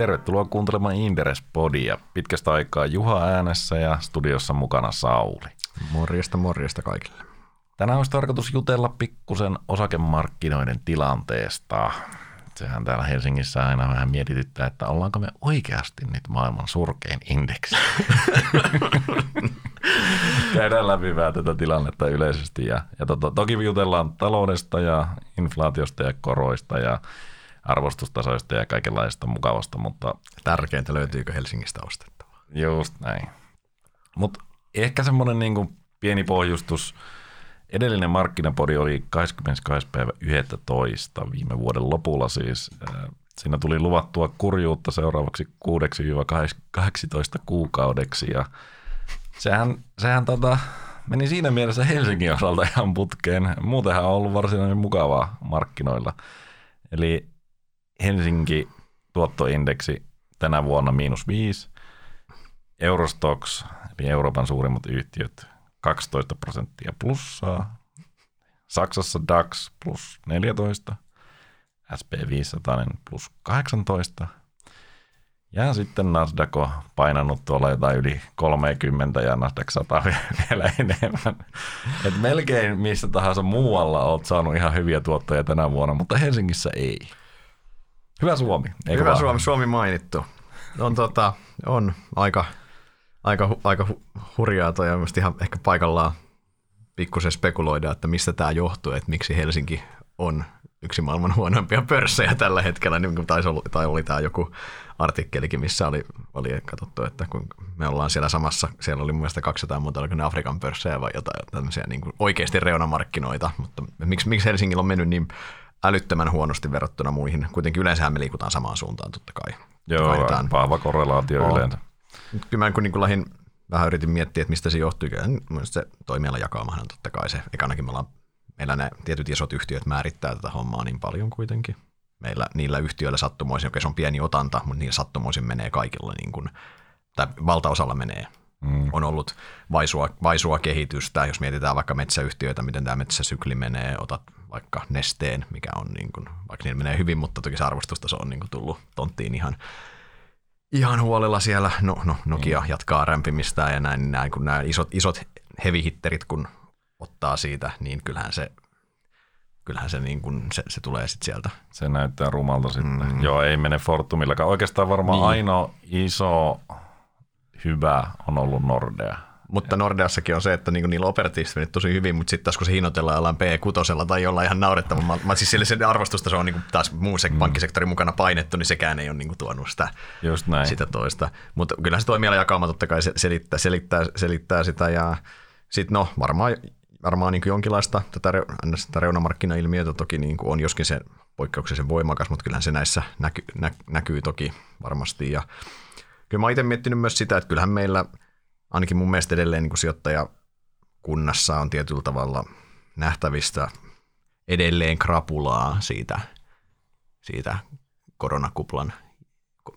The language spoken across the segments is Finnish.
Tervetuloa kuuntelemaan Inderes-podia. Pitkästä aikaa Juha äänessä ja studiossa mukana Sauli. Morjesta, morjesta kaikille. Tänään olisi tarkoitus jutella pikkusen osakemarkkinoiden tilanteesta. Sehän täällä Helsingissä aina vähän mietityttää, että ollaanko me oikeasti nyt maailman surkein indeksi. Käydään läpi vähän tätä tilannetta yleisesti ja, ja to, to, toki jutellaan taloudesta ja inflaatiosta ja koroista ja arvostustasoista ja kaikenlaista mukavasta, mutta... Tärkeintä löytyykö Helsingistä ostettavaa. Just näin. Mutta ehkä semmoinen niin pieni pohjustus. Edellinen markkinapodi oli 22. päivä 11. viime vuoden lopulla siis. Siinä tuli luvattua kurjuutta seuraavaksi 6-18 kuukaudeksi ja sehän, sehän tota, meni siinä mielessä Helsingin osalta ihan putkeen. Muutenhan on ollut varsinainen mukavaa markkinoilla. Eli Helsinki tuottoindeksi tänä vuonna miinus 5, Eurostox, eli Euroopan suurimmat yhtiöt, 12 prosenttia plussaa, Saksassa DAX plus 14, SP500 plus 18, ja sitten Nasdaq on painanut tuolla jotain yli 30 ja Nasdaq 100 vielä enemmän. Et melkein missä tahansa muualla olet saanut ihan hyviä tuottoja tänä vuonna, mutta Helsingissä ei. Hyvä Suomi. Eikö Hyvä vaan? Suomi, Suomi mainittu. On, tota, on aika, aika, aika hurjaa toi on ihan ehkä paikallaan pikkusen spekuloida, että mistä tämä johtuu, että miksi Helsinki on yksi maailman huonoimpia pörssejä tällä hetkellä, niin kuin taisi olla, tai oli tämä joku artikkelikin, missä oli, oli katsottu, että kun me ollaan siellä samassa, siellä oli mun mielestä 200 muuta, oliko ne Afrikan pörssejä vai jotain tämmöisiä niin kuin oikeasti reunamarkkinoita, mutta miksi, miksi Helsingillä on mennyt niin älyttömän huonosti verrattuna muihin. Kuitenkin yleensä me liikutaan samaan suuntaan totta kai. Joo, vahva korrelaatio oh. yleensä. Kyllä mä kun niin lähdin, vähän yritin miettiä, että mistä se johtuu. Kyllä se toimiala jakamahan totta kai se. Ekanakin me ollaan, meillä ne tietyt isot yhtiöt määrittää tätä hommaa niin paljon kuitenkin. Meillä niillä yhtiöillä sattumoisin, okei se on pieni otanta, mutta niillä sattumoisin menee kaikilla, niin kuin, tai valtaosalla menee Mm. On ollut vaisua, vaisua kehitystä, jos mietitään vaikka metsäyhtiöitä, miten tämä metsäsykli menee, otat vaikka nesteen, mikä on, niin kuin, vaikka niin menee hyvin, mutta toki se arvostustaso on niin kuin tullut tonttiin ihan, ihan huolella siellä. No, no Nokia mm. jatkaa rämpimistä ja näin, näin kun nämä isot, isot heavy hitterit, kun ottaa siitä, niin kyllähän se kyllähän se, niin kuin, se, se tulee sitten sieltä. Se näyttää rumalta sitten. Mm. Joo, ei mene Fortumillakaan. Oikeastaan varmaan niin. ainoa iso hyvä on ollut Nordea. Mutta Nordeassakin on se, että niinku niillä operatiivisesti mennyt tosi hyvin, mutta sitten taas kun se hinnoitellaan jollain P6 tai jollain ihan naurettavan, mä, siis sille se arvostusta se on niinku taas muun se mm. pankkisektorin mukana painettu, niin sekään ei ole niinku tuonut sitä, Just näin. sitä toista. Mutta kyllä se toimiala jakauma totta kai selittää, selittää, selittää sitä ja sitten no varmaan, varmaan niin jonkinlaista tätä, tätä reunamarkkinailmiötä toki niin kuin on, joskin se poikkeuksellisen voimakas, mutta kyllähän se näissä näky, nä, näkyy toki varmasti ja kyllä mä oon itse miettinyt myös sitä, että kyllähän meillä ainakin mun mielestä edelleen niin sijoittajakunnassa on tietyllä tavalla nähtävistä edelleen krapulaa siitä, siitä koronakuplan,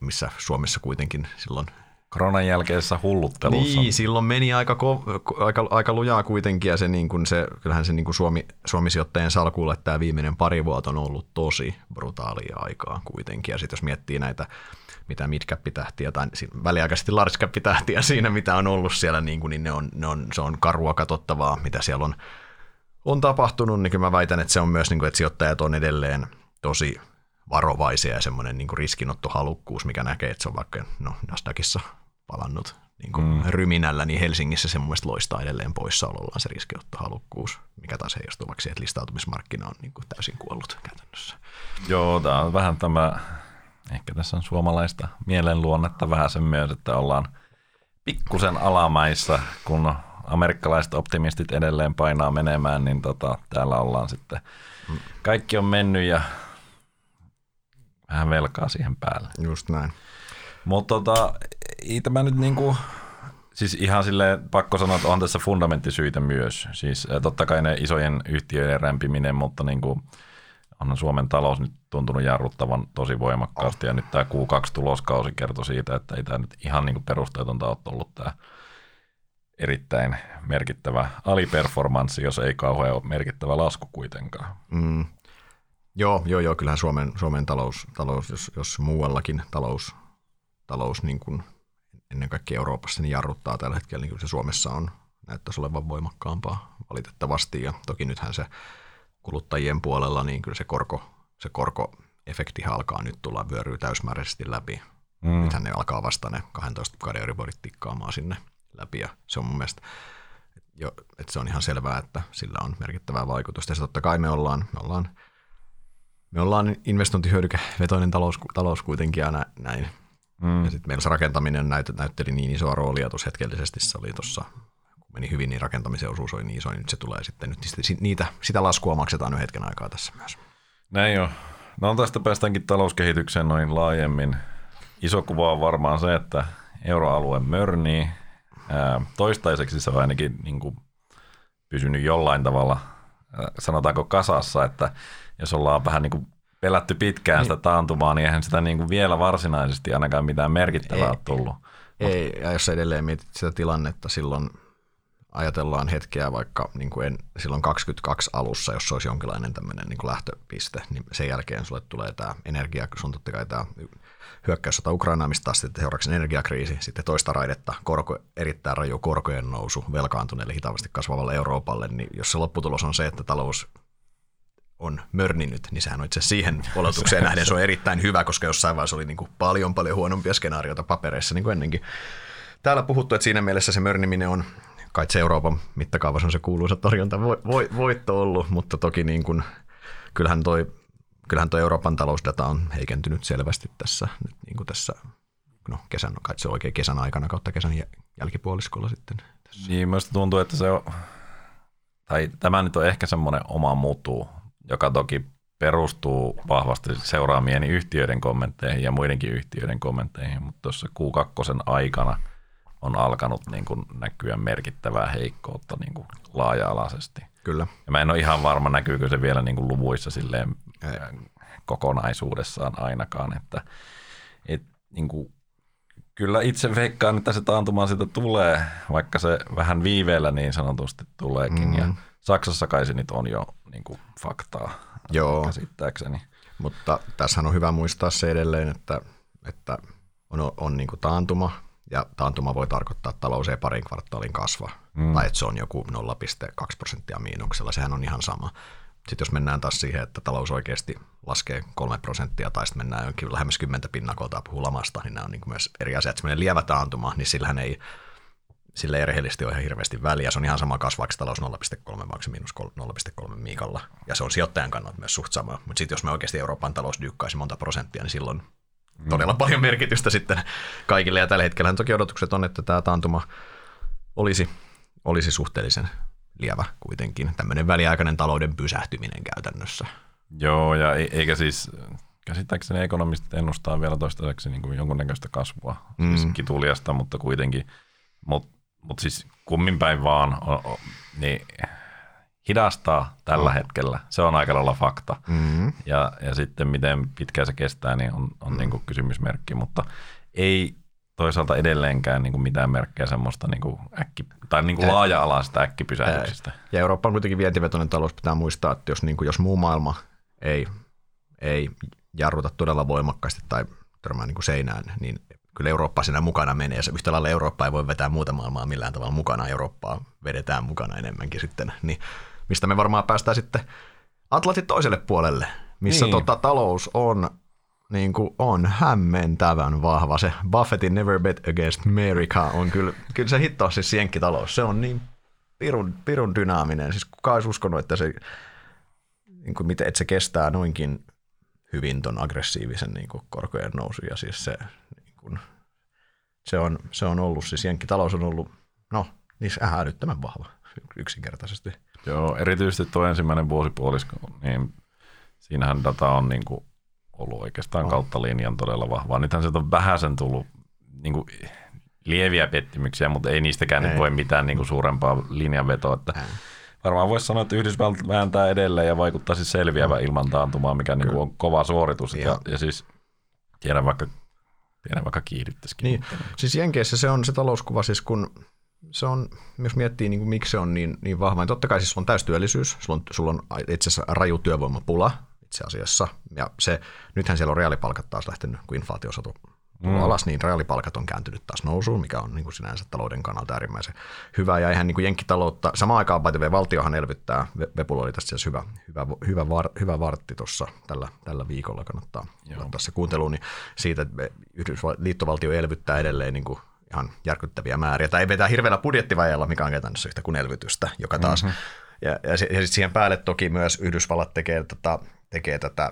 missä Suomessa kuitenkin silloin Koronan jälkeisessä hulluttelussa. Niin, silloin meni aika, ko- aika, aika lujaa kuitenkin ja se, niin kuin se, kyllähän se niin kuin Suomi, Suomi-sijoittajien salkuulle tämä viimeinen pari vuotta on ollut tosi brutaalia aikaa kuitenkin. Ja sitten jos miettii näitä mitä midcap-tähtiä tai väliaikaisesti large siinä, mitä on ollut siellä, niin, kuin, niin ne on, ne on, se on karua katsottavaa, mitä siellä on, on tapahtunut, niin kyllä mä väitän, että se on myös, niin kuin, että sijoittajat on edelleen tosi varovaisia ja semmoinen niin riskinottohalukkuus, mikä näkee, että se on vaikka no, Nasdaqissa palannut niin kuin mm. ryminällä, niin Helsingissä se mun mielestä loistaa edelleen poissaolollaan se riskinottohalukkuus, mikä taas heijastuu vaikka siihen, että listautumismarkkina on niin kuin täysin kuollut käytännössä. Joo, tämä on vähän tämä ehkä tässä on suomalaista mielenluonnetta vähän sen myös, että ollaan pikkusen alamaissa, kun amerikkalaiset optimistit edelleen painaa menemään, niin tota, täällä ollaan sitten, kaikki on mennyt ja vähän velkaa siihen päälle. Just näin. Mutta tota, ei tämä nyt niinku, siis ihan sille pakko sanoa, että on tässä fundamenttisyitä myös. Siis totta kai ne isojen yhtiöiden rämpiminen, mutta niinku, on Suomen talous nyt tuntunut jarruttavan tosi voimakkaasti, ja nyt tämä Q2-tuloskausi kertoi siitä, että ei tämä nyt ihan niin perusteetonta ole ollut tämä erittäin merkittävä aliperformanssi, jos ei kauhean merkittävä lasku kuitenkaan. Mm. Joo, joo, joo, kyllähän Suomen, Suomen talous, talous jos, jos muuallakin talous talous niin kuin ennen kaikkea Euroopassa niin jarruttaa tällä hetkellä, niin kuin se Suomessa on, näyttäisi olevan voimakkaampaa valitettavasti. Ja toki nythän se kuluttajien puolella, niin kyllä se, korko, se korkoefekti alkaa nyt tulla vyöryy täysmääräisesti läpi. Mm. Nythän ne alkaa vasta ne 12 kuukauden euribodit tikkaamaan sinne läpi ja se on mun mielestä jo, että se on ihan selvää, että sillä on merkittävää vaikutusta. Ja totta kai me ollaan, me ollaan, me ollaan investointihyödykevetoinen talous, talous kuitenkin ja näin. Mm. Ja sitten meillä se rakentaminen näyt, näytteli niin isoa roolia tuossa hetkellisesti. Se oli tuossa, meni hyvin, niin rakentamisen osuus oli niin iso, niin nyt se tulee sitten. Nyt niitä, sitä laskua maksetaan nyt hetken aikaa tässä myös. Näin jo. No tästä päästäänkin talouskehitykseen noin laajemmin. Iso kuva on varmaan se, että euroalue mörnii – toistaiseksi se on ainakin niin kuin pysynyt jollain tavalla, sanotaanko kasassa, että jos ollaan vähän niin kuin pelätty pitkään niin. sitä taantumaa, niin eihän sitä niin kuin vielä varsinaisesti ainakaan mitään merkittävää ei, ole tullut. Ei, ja jos edelleen mietit sitä tilannetta silloin, ajatellaan hetkeä vaikka niin kuin en, silloin 22 alussa, jos olisi jonkinlainen tämmöinen niin kuin lähtöpiste, niin sen jälkeen sulle tulee tämä energia, kun on totta kai tämä hyökkäyssota Ukrainaa, mistä taas sitten seuraavaksi energiakriisi, sitten toista raidetta, korko, erittäin raju korkojen nousu velkaantuneelle hitaasti kasvavalle Euroopalle, niin jos se lopputulos on se, että talous on mörninyt, niin sehän on itse siihen oletukseen nähden se on erittäin hyvä, koska jossain vaiheessa oli niin kuin paljon paljon huonompia skenaarioita papereissa niin kuin ennenkin. Täällä puhuttu, että siinä mielessä se mörniminen on kai se Euroopan mittakaavassa on se kuuluisa torjunta voitto ollut, mutta toki niin kuin, kyllähän toi kyllähän tuo Euroopan talousdata on heikentynyt selvästi tässä, nyt niin kuin tässä no, kesän, kai se oikein kesän aikana kautta kesän jälkipuoliskolla sitten. Tässä. Niin, minusta tuntuu, että se on, tai tämä nyt on ehkä semmoinen oma mutu, joka toki perustuu vahvasti seuraamien yhtiöiden kommentteihin ja muidenkin yhtiöiden kommentteihin, mutta tuossa Q2 aikana on alkanut niin kuin näkyä merkittävää heikkoutta niin kuin laaja-alaisesti. Kyllä. Ja mä en ole ihan varma, näkyykö se vielä niin kuin luvuissa silleen kokonaisuudessaan ainakaan. Että, et, niin kuin, kyllä itse veikkaan, että se taantuma siitä tulee, vaikka se vähän viiveellä niin sanotusti tuleekin. Mm. Ja Saksassa kai se nyt on jo niin kuin, faktaa Joo. käsittääkseni. Mutta tässähän on hyvä muistaa se edelleen, että, että on, on niin kuin taantuma, ja taantuma voi tarkoittaa, että talous ei parin kvartaalin kasva, mm. tai että se on joku 0,2 prosenttia miinuksella, sehän on ihan sama. Sitten jos mennään taas siihen, että talous oikeasti laskee kolme prosenttia tai sitten mennään jonkin lähemmäs kymmentä pinnakolta puhuu lamasta, niin nämä on niin myös eri asiat. Semmoinen lievä taantuma, niin sillähän ei, sille ei rehellisesti ole ihan hirveästi väliä. Se on ihan sama kasvaako talous 0,3 vai miinus 0,3 miikalla. Ja se on sijoittajan kannalta myös suht sama. Mutta sitten jos me oikeasti Euroopan talous dyykkaisi monta prosenttia, niin silloin. Todella paljon merkitystä sitten kaikille. Ja tällä hetkellä toki odotukset on, että tämä taantuma olisi, olisi suhteellisen lievä kuitenkin, tämmöinen väliaikainen talouden pysähtyminen käytännössä. Joo, ja eikä siis, käsittääkseni ekonomistit ennustaa vielä toistaiseksi niin kuin jonkunnäköistä kasvua, siis mm. siis kituliasta, mutta kuitenkin, mutta mut siis kummin päin vaan, o, o, niin hidastaa tällä mm. hetkellä, se on aika lailla fakta. Mm. Ja, ja sitten miten pitkään se kestää, niin on, on mm. niin kuin kysymysmerkki, mutta ei toisaalta edelleenkään niin kuin mitään merkkejä semmoista niin kuin äkki, tai niin kuin laaja-alaisesta äkkipysähdyksistä. Ja Eurooppa on kuitenkin vientivetoinen talous, pitää muistaa, että jos, niin kuin, jos muu maailma ei, ei jarruta todella voimakkaasti tai törmää niin kuin seinään, niin kyllä Eurooppa siinä mukana menee. Ja yhtä lailla Eurooppa ei voi vetää muuta maailmaa millään tavalla mukana. Eurooppaa vedetään mukana enemmänkin sitten. Niin mistä me varmaan päästään sitten Atlantin toiselle puolelle, missä niin. tota, talous on niin kuin on hämmentävän vahva. Se Buffettin Never Bet Against America on kyllä, kyllä se hitto siis jenkkitalous. Se on niin pirun, pirun dynaaminen. Siis kukaan olisi uskonut, että se, niin kuin, miten, että se kestää noinkin hyvin ton aggressiivisen niin kuin korkojen nousu. Ja siis se, niin kuin, se, on, se on ollut, siis jenkkitalous on ollut, no, niin älyttömän vahva yksinkertaisesti. Joo, erityisesti tuo ensimmäinen vuosipuolisko, niin siinähän data on niin kuin ollut oikeastaan kautta linjan todella vahvaa. Nythän sieltä on vähän sen tullut niin kuin lieviä pettymyksiä, mutta ei niistäkään ei. nyt voi mitään niin kuin suurempaa linjanvetoa. Että varmaan voisi sanoa, että Yhdysvallat vääntää edelleen ja vaikuttaa siis selviävän no. ilman taantumaa, mikä niin kuin on kova suoritus. Ja, ja siis tiedän vaikka, tiedän vaikka kiihdyttäisikin. Niin. Siis Jenkeissä se on se talouskuva, siis kun se on, jos miettii niin kuin miksi se on niin, niin vahva, niin totta kai siis on täystyöllisyys, sulla on, sulla on itse asiassa raju työvoimapula, itse asiassa. Ja se, nythän siellä on reaalipalkat taas lähtenyt, kun inflaatio on saatu mm. alas, niin reaalipalkat on kääntynyt taas nousuun, mikä on niin kuin sinänsä talouden kannalta äärimmäisen hyvä. Ja eihän niin kuin jenkkitaloutta, samaan aikaan by valtiohan elvyttää, Vepul oli tässä hyvä, hyvä, hyvä, var, hyvä vartti tuossa tällä, tällä viikolla, kannattaa ottaa se kuunteluun, niin siitä, että liittovaltio elvyttää edelleen niin kuin ihan järkyttäviä määriä, tai ei vetää hirveällä budjettivajalla, mikä on käytännössä yhtä kuin elvytystä, joka taas, mm-hmm. ja, ja, ja sitten siihen päälle toki myös Yhdysvallat tekee, tätä, tekee tätä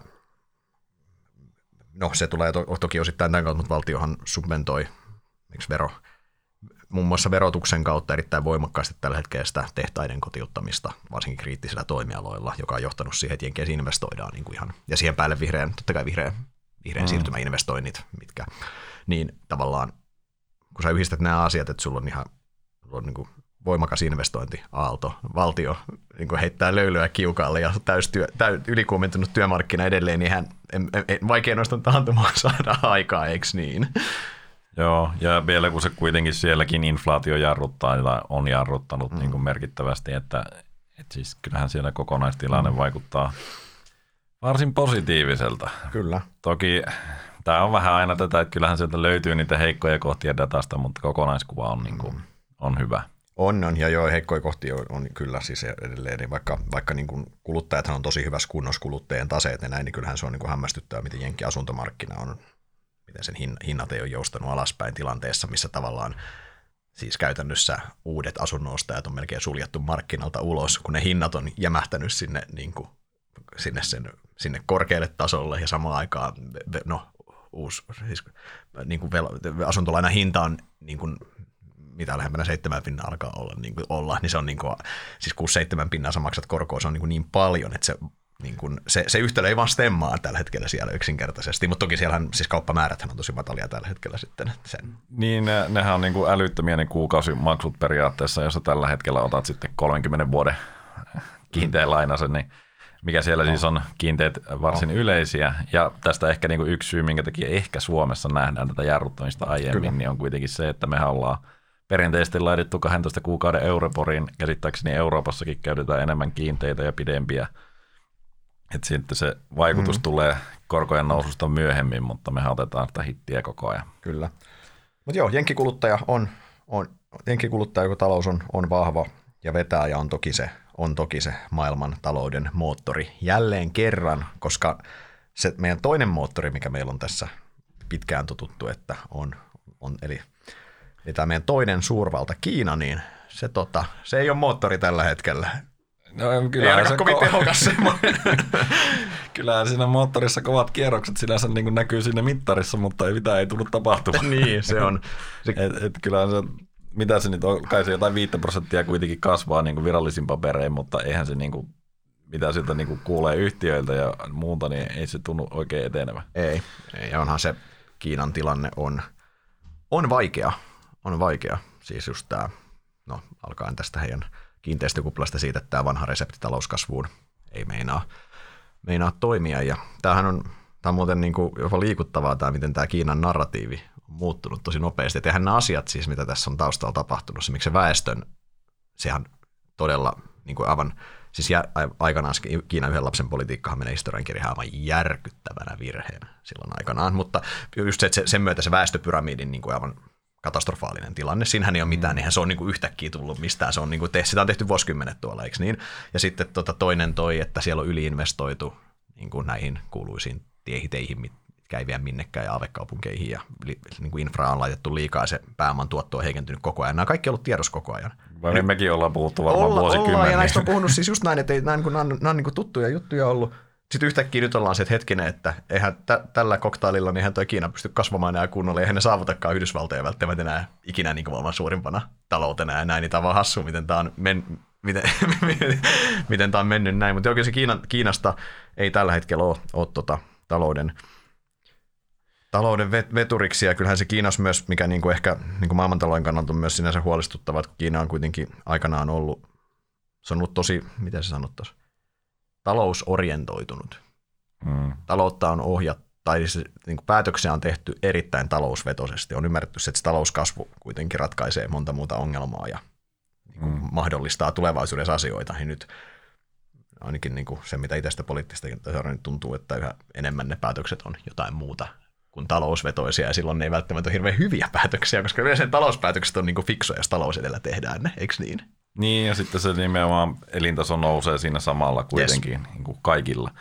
no se tulee to, toki osittain tämän kautta, mutta valtiohan subventoi miksi vero, muun muassa verotuksen kautta erittäin voimakkaasti tällä hetkellä sitä tehtaiden kotiuttamista, varsinkin kriittisillä toimialoilla, joka on johtanut siihen, että jenkeissä investoidaan niin kuin ihan, ja siihen päälle vihreän, totta kai vihreän, vihreän mm. siirtymäinvestoinnit, mitkä, niin tavallaan, kun sä yhdistät nämä asiat, että sulla on ihan sulla on niin kuin voimakas investointiaalto. Valtio niin heittää löylyä kiukaalle ja täystyö, täy, ylikuumentunut työmarkkina edelleen, niin hän, en, en, vaikea noista taantumaa saada aikaa, eikö niin? Joo, ja vielä kun se kuitenkin sielläkin inflaatio jarruttaa tai on jarruttanut mm. niin kuin merkittävästi, että, että siis kyllähän siellä kokonaistilanne mm. vaikuttaa varsin positiiviselta. Kyllä. Toki tämä on vähän aina tätä, että kyllähän sieltä löytyy niitä heikkoja kohtia datasta, mutta kokonaiskuva on, niin kuin, mm. on hyvä. On, on, ja joo, heikkoja kohtia on, on kyllä siis edelleen, niin vaikka, vaikka niin kuin kuluttajathan on tosi hyvässä kunnossa kuluttajien taseet ja näin, niin kyllähän se on niin kuin hämmästyttävää, miten Jenkin asuntomarkkina on, miten sen hinnat ei ole joustanut alaspäin tilanteessa, missä tavallaan siis käytännössä uudet asunnostajat on melkein suljettu markkinalta ulos, kun ne hinnat on jämähtänyt sinne, niin kuin, sinne, sen, sinne korkealle tasolle ja samaan aikaan no, uusi, siis, niin kuin asuntolainan hinta on niin kuin mitä lähempänä seitsemän pinnaa alkaa olla, niin kuin olla, niin se on niin kuin, siis kun seitsemän pinnaa sä maksat korkoa, se on niin, kuin niin paljon, että se niin kun, se, se yhtälö ei vaan stemmaa tällä hetkellä siellä yksinkertaisesti, mutta toki siellähän siis kauppamääräthän on tosi matalia tällä hetkellä sitten. Sen. Niin, ne, nehän on niin kuin älyttömiä niin kuukausimaksut periaatteessa, jos tällä hetkellä otat sitten 30 vuoden kiinteän lainasen, niin mikä siellä no. siis on kiinteät varsin no. yleisiä. Ja tästä ehkä niin kuin yksi syy, minkä takia ehkä Suomessa nähdään tätä jarruttamista aiemmin, Kyllä. niin on kuitenkin se, että me ollaan – perinteisesti laitettu 12 kuukauden Euriboriin. Käsittääkseni Euroopassakin käytetään enemmän kiinteitä ja pidempiä. Et sitten se vaikutus mm. tulee korkojen noususta myöhemmin, mutta me otetaan sitä hittiä koko ajan. Kyllä. Mutta joo, jenkkikuluttaja on, on jenkkikuluttaja, kun talous on, on vahva ja vetää ja on toki se, on toki se maailman talouden moottori jälleen kerran, koska se meidän toinen moottori, mikä meillä on tässä pitkään totuttu, että on, on eli niin tämä meidän toinen suurvalta Kiina, niin se, tota, se ei ole moottori tällä hetkellä. No, kyllä ei se kovin ko- tehokas semmoinen. Kyllähän siinä moottorissa kovat kierrokset sinänsä niin kuin näkyy siinä mittarissa, mutta ei mitään ei tullut tapahtumaan. niin, se on. et, et kyllähän se, mitä se nyt on, kai se jotain 5 prosenttia kuitenkin kasvaa niin kuin virallisin paperein, mutta eihän se niin kuin, mitä sieltä niin kuin kuulee yhtiöiltä ja muuta, niin ei se tunnu oikein etenevä. Ei, ja onhan se Kiinan tilanne on, on vaikea on vaikea. Siis just tämä, no alkaen tästä heidän kiinteistökuplasta siitä, että tämä vanha resepti talouskasvuun ei meinaa, meinaa toimia. Ja tämähän on, tämä on muuten niin kuin jopa liikuttavaa tämä, miten tämä Kiinan narratiivi muuttunut tosi nopeasti. Ja nämä asiat siis, mitä tässä on taustalla tapahtunut, se miksi se väestön, sehän todella niin kuin aivan, siis jär, aikanaan Kiinan yhden lapsen politiikkahan menee historiankirjaan aivan järkyttävänä virheenä silloin aikanaan, mutta just se, että se, sen myötä se väestöpyramidin niin kuin aivan katastrofaalinen tilanne. Siinähän ei ole mitään, mm. eihän se on niin kuin yhtäkkiä tullut mistään. Se on niin kuin te, sitä on tehty vuosikymmenet tuolla, eikö niin? Ja sitten tota, toinen toi, että siellä on yliinvestoitu niin kuin näihin kuuluisiin tiehiteihin, ei vie minnekään ja aavekaupunkeihin ja niin kuin infra on laitettu liikaa ja se pääoman tuotto on heikentynyt koko ajan. Nämä kaikki on ollut tiedossa koko ajan. Vai Nyt, mekin ollaan puhuttu varmaan olla, vuosikymmeniä. Ollaan, ja näistä on puhunut siis just näin, että ei, nämä, niin kuin, nämä, on, nämä on niin kuin tuttuja juttuja ollut sitten yhtäkkiä nyt ollaan se, että hetkinen, että eihän tä- tällä koktaililla, niin eihän toi Kiina pysty kasvamaan enää kunnolla, eihän ne saavutakaan Yhdysvaltoja välttämättä enää ikinä niin maailman suurimpana taloutena ja näin, niin tämä on vaan hassu, miten tämä on, men- miten, miten tämä on mennyt näin. Mutta oikein se Kiina, Kiinasta ei tällä hetkellä ole, ole tota, talouden, talouden veturiksi, ja kyllähän se Kiinas myös, mikä niin kuin ehkä niin kuin maailmantalouden kannalta on myös sinänsä huolestuttava, että Kiina on kuitenkin aikanaan ollut, se on ollut tosi, miten se sanottaisiin, talousorientoitunut. Mm. Taloutta on ohjattu, tai siis, niin kuin päätöksiä on tehty erittäin talousvetoisesti. On ymmärretty, että se talouskasvu kuitenkin ratkaisee monta muuta ongelmaa ja niin kuin mm. mahdollistaa tulevaisuudessa asioita. Ja nyt ainakin niin kuin se, mitä itsestä poliittista niin tuntuu, että yhä enemmän ne päätökset on jotain muuta kuin talousvetoisia ja silloin ne ei välttämättä ole hirveän hyviä päätöksiä, koska yleensä talouspäätökset on niin kuin fiksoja, jos talous edellä tehdään ne, eikö niin? Niin, ja sitten se nimenomaan elintaso nousee siinä samalla kuitenkin yes. niin kuin kaikilla.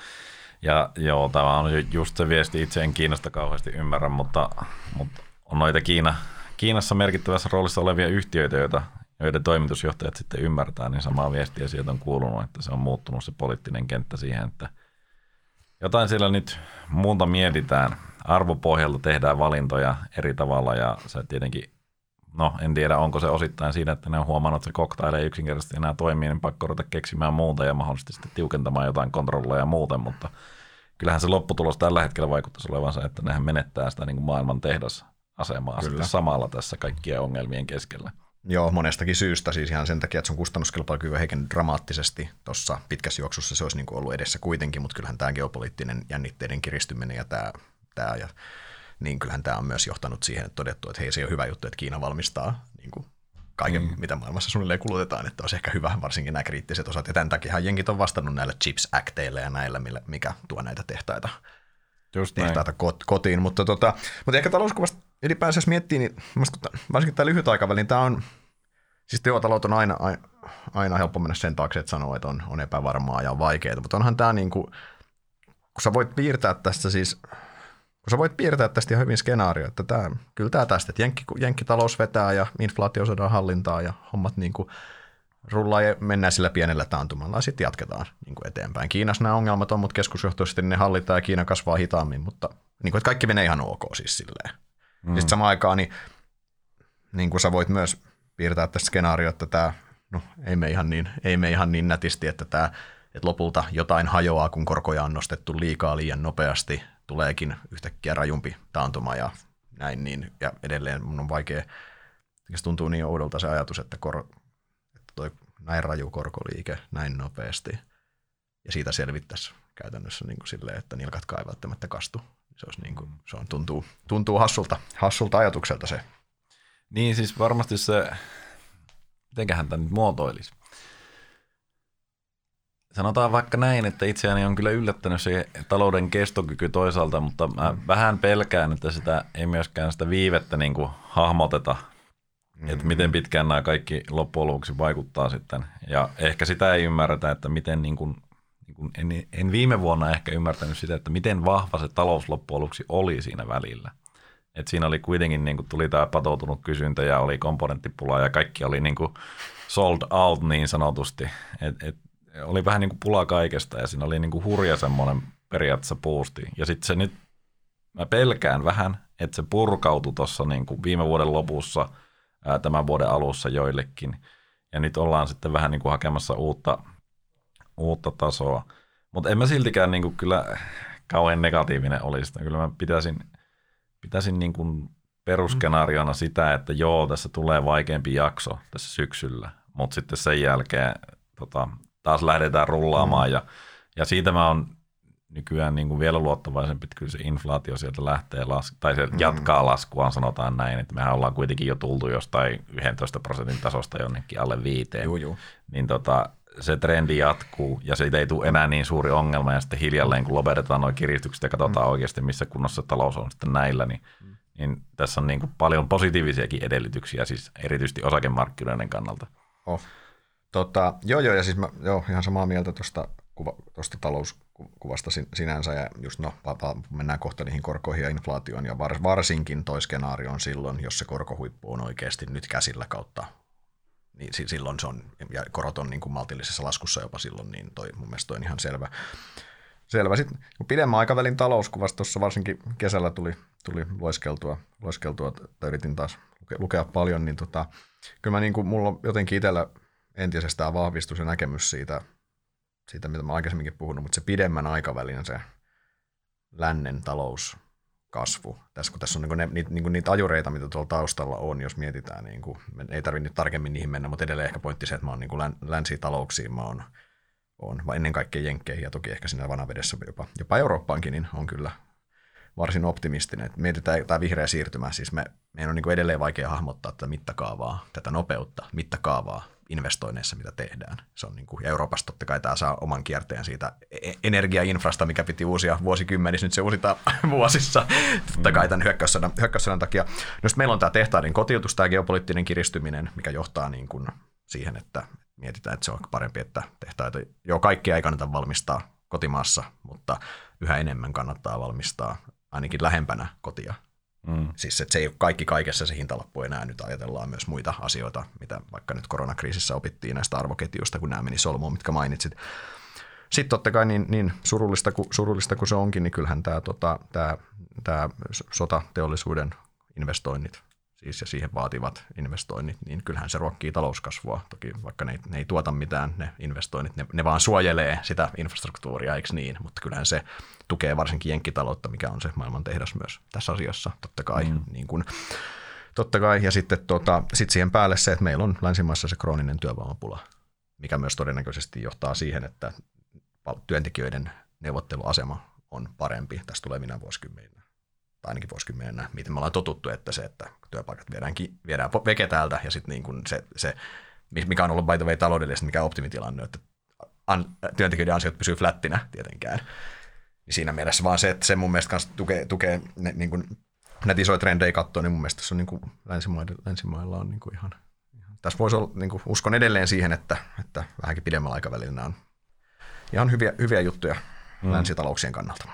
Ja joo, tämä on just se viesti, itse en Kiinasta kauheasti ymmärrä, mutta, mutta on noita Kiina, Kiinassa merkittävässä roolissa olevia yhtiöitä, joita, joiden toimitusjohtajat sitten ymmärtää, niin samaa viestiä sieltä on kuulunut, että se on muuttunut se poliittinen kenttä siihen, että jotain siellä nyt muuta mietitään. Arvopohjalta tehdään valintoja eri tavalla ja se tietenkin, no en tiedä onko se osittain siinä, että ne on huomannut, että se cocktail ei yksinkertaisesti enää toimi, niin pakko ruveta keksimään muuta ja mahdollisesti sitten tiukentamaan jotain kontrolleja ja muuten, mutta kyllähän se lopputulos tällä hetkellä vaikuttaisi olevan se, että nehän menettää sitä niin kuin maailman tehdasasemaa Kyllä. samalla tässä kaikkien ongelmien keskellä. Joo, monestakin syystä, siis ihan sen takia, että sun kustannuskilpailukyky heikennyt dramaattisesti tuossa pitkässä juoksussa, se olisi niin kuin ollut edessä kuitenkin, mutta kyllähän tämä geopoliittinen jännitteiden kiristyminen ja tämä, tämä ja niin kyllähän tämä on myös johtanut siihen, että todettu, että hei, se on hyvä juttu, että Kiina valmistaa niin kuin kaiken, mm. mitä maailmassa suunnilleen kulutetaan, että olisi ehkä hyvä, varsinkin nämä kriittiset osat. Ja tämän takia jenkit on vastannut näillä Chips Acteille ja näillä, mikä tuo näitä tehtaita, Just tehtaita kotiin. Mutta, tota, mutta ehkä talouskuvasta ylipäänsä jos miettii, niin varsinkin tämä lyhyt aikavälin, tämä on, siis teotalous on aina, aina, aina helppo mennä sen taakse, että sanoo, että on, on epävarmaa ja on vaikeaa, mutta onhan tämä niin kuin, kun sä voit piirtää tästä siis, kun sä voit piirtää tästä ihan hyvin skenaario, että tämä, kyllä tämä tästä, että jenkki, jenkkitalous vetää ja inflaatio saadaan hallintaa ja hommat niin kuin rullaa ja mennään sillä pienellä taantumalla ja sitten jatketaan niin kuin eteenpäin. Kiinassa nämä ongelmat on, mutta keskusjohtoisesti ne hallitaan ja Kiina kasvaa hitaammin, mutta niin kuin, että kaikki menee ihan ok siis silleen. Mm. Sitten samaan aikaan niin, niin kuin sä voit myös piirtää tästä skenaario, että tämä no, ei, me ihan niin, ei me ihan niin nätisti, että, tämä, että lopulta jotain hajoaa, kun korkoja on nostettu liikaa liian nopeasti, tuleekin yhtäkkiä rajumpi taantuma ja näin, niin, ja edelleen mun on vaikea, se tuntuu niin oudolta se ajatus, että, kor, että toi näin raju korkoliike näin nopeasti, ja siitä selvittäisi käytännössä niin kuin silleen, että nilkatkaan ei välttämättä kastu. Se, olisi niin kuin, se on, tuntuu, tuntuu hassulta, hassulta ajatukselta se. Niin siis varmasti se, mitenköhän tämä nyt muotoilisi. Sanotaan vaikka näin, että itseäni on kyllä yllättänyt se talouden kestokyky toisaalta, mutta mä mm. vähän pelkään, että sitä ei myöskään sitä viivettä niin kuin hahmoteta, mm. että miten pitkään nämä kaikki loppujen lopuksi vaikuttaa sitten. Ja ehkä sitä ei ymmärretä, että miten niin kuin kun en, en viime vuonna ehkä ymmärtänyt sitä, että miten vahva se talous loppujen lopuksi oli siinä välillä. Et siinä oli kuitenkin, niin kuin tuli tämä patoutunut kysyntä ja oli komponenttipula ja kaikki oli niin kuin sold out niin sanotusti. Et, et, oli vähän niin kuin pula kaikesta ja siinä oli niin kuin hurja semmoinen periaatteessa puusti. Ja sitten se nyt, mä pelkään vähän, että se purkautui tuossa niin viime vuoden lopussa, ää, tämän vuoden alussa joillekin. Ja nyt ollaan sitten vähän niin kuin hakemassa uutta uutta tasoa. Mutta en mä siltikään niin kuin kyllä kauhean negatiivinen olisi. Kyllä mä pitäisin, pitäisin niin kuin perusskenaariona sitä, että joo, tässä tulee vaikeampi jakso tässä syksyllä, mutta sitten sen jälkeen tota, taas lähdetään rullaamaan mm. ja, ja siitä mä oon nykyään niin kuin vielä luottavaisempi, että kyllä se inflaatio sieltä lähtee, las- tai se mm. jatkaa laskuaan, sanotaan näin, että mehän ollaan kuitenkin jo tultu jostain 11 prosentin tasosta jonnekin alle viiteen. Juu, juu. Niin tota, se trendi jatkuu ja siitä ei tule enää niin suuri ongelma ja sitten hiljalleen kun lopetetaan nuo kiristykset ja katsotaan mm. oikeasti missä kunnossa talous on sitten näillä, niin, mm. niin tässä on niin kuin paljon positiivisiakin edellytyksiä siis erityisesti osakemarkkinoiden kannalta. Oh. Tota, joo, joo, ja siis mä joo, ihan samaa mieltä tuosta kuva, talouskuvasta sinänsä, ja just no, mennään kohta niihin korkoihin ja inflaatioon, ja varsinkin toi skenaario on silloin, jos se korkohuippu on oikeasti nyt käsillä kautta niin silloin se on, ja korot on niin kuin maltillisessa laskussa jopa silloin, niin toi mun mielestä toi on ihan selvä. Selvä. Sitten kun pidemmän aikavälin talouskuvasta tuossa varsinkin kesällä tuli, tuli lueskeltua, lueskeltua tai yritin taas lukea paljon, niin tota, kyllä mä niin kuin, mulla on jotenkin itsellä entisestään vahvistus ja näkemys siitä, siitä, mitä mä aikaisemminkin puhunut, mutta se pidemmän aikavälin se lännen talous kasvu. Tässä, kun tässä on niin ne, niitä, niin niitä ajureita, mitä tuolla taustalla on, jos mietitään, niin kuin, ei tarvitse nyt tarkemmin niihin mennä, mutta edelleen ehkä pointti se, että mä oon niin län, länsitalouksiin, mä oon, vai ennen kaikkea Jenkkeihin ja toki ehkä siinä vanavedessä jopa, jopa Eurooppaankin, niin on kyllä varsin optimistinen. Että mietitään tämä vihreä siirtymä, siis me, meidän on niin edelleen vaikea hahmottaa tätä mittakaavaa, tätä nopeutta, mittakaavaa investoinneissa, mitä tehdään. Se on niin kuin, Euroopassa totta kai tämä saa oman kierteen siitä e- energiainfrasta, mikä piti uusia vuosikymmenissä, nyt se uusitaan vuosissa, totta kai tämän hyökkäyssodan, hyökkäyssodan takia. No meillä on tämä tehtaiden kotiutus, tämä geopoliittinen kiristyminen, mikä johtaa niin kuin siihen, että mietitään, että se on parempi, että tehtaita, joo, kaikkia ei kannata valmistaa kotimaassa, mutta yhä enemmän kannattaa valmistaa ainakin lähempänä kotia Mm. Siis että se ei ole kaikki kaikessa se hintalappu enää, nyt ajatellaan myös muita asioita, mitä vaikka nyt koronakriisissä opittiin näistä arvoketjuista, kun nämä meni solmuun, mitkä mainitsit. Sitten totta kai niin, niin surullista, kuin, surullista kuin se onkin, niin kyllähän tämä, tota, tämä, tämä sotateollisuuden investoinnit siis ja siihen vaativat investoinnit, niin kyllähän se ruokkii talouskasvua. Toki vaikka ne ei, ne ei tuota mitään, ne investoinnit, ne, ne vaan suojelee sitä infrastruktuuria, eikö niin? Mutta kyllähän se tukee varsinkin jenkkitaloutta, mikä on se maailman tehdas myös tässä asiassa, totta kai. Mm. Niin kuin, totta kai. Ja sitten tota, sit siihen päälle se, että meillä on länsimaissa se krooninen työvoimapula, mikä myös todennäköisesti johtaa siihen, että työntekijöiden neuvotteluasema on parempi tässä tulevina vuosikymmeninä tai ainakin vuosikymmenenä, miten me ollaan totuttu, että se, että työpaikat viedään, viedään veke täältä ja sitten niin kuin se, se, mikä on ollut by the way taloudellisesti, mikä on optimitilanne, että an, työntekijöiden ansiot pysyy flättinä tietenkään. Niin siinä mielessä vaan se, että se mun mielestä tukee, tukee ne, niin kuin, näitä isoja trendejä katsoa, niin mun mielestä se on niin kuin länsimailla, länsimailla on niin kuin ihan, ihan, tässä voisi olla, niin kuin, uskon edelleen siihen, että, että vähänkin pidemmällä aikavälillä on ihan hyviä, hyviä juttuja mm. länsitalouksien kannalta.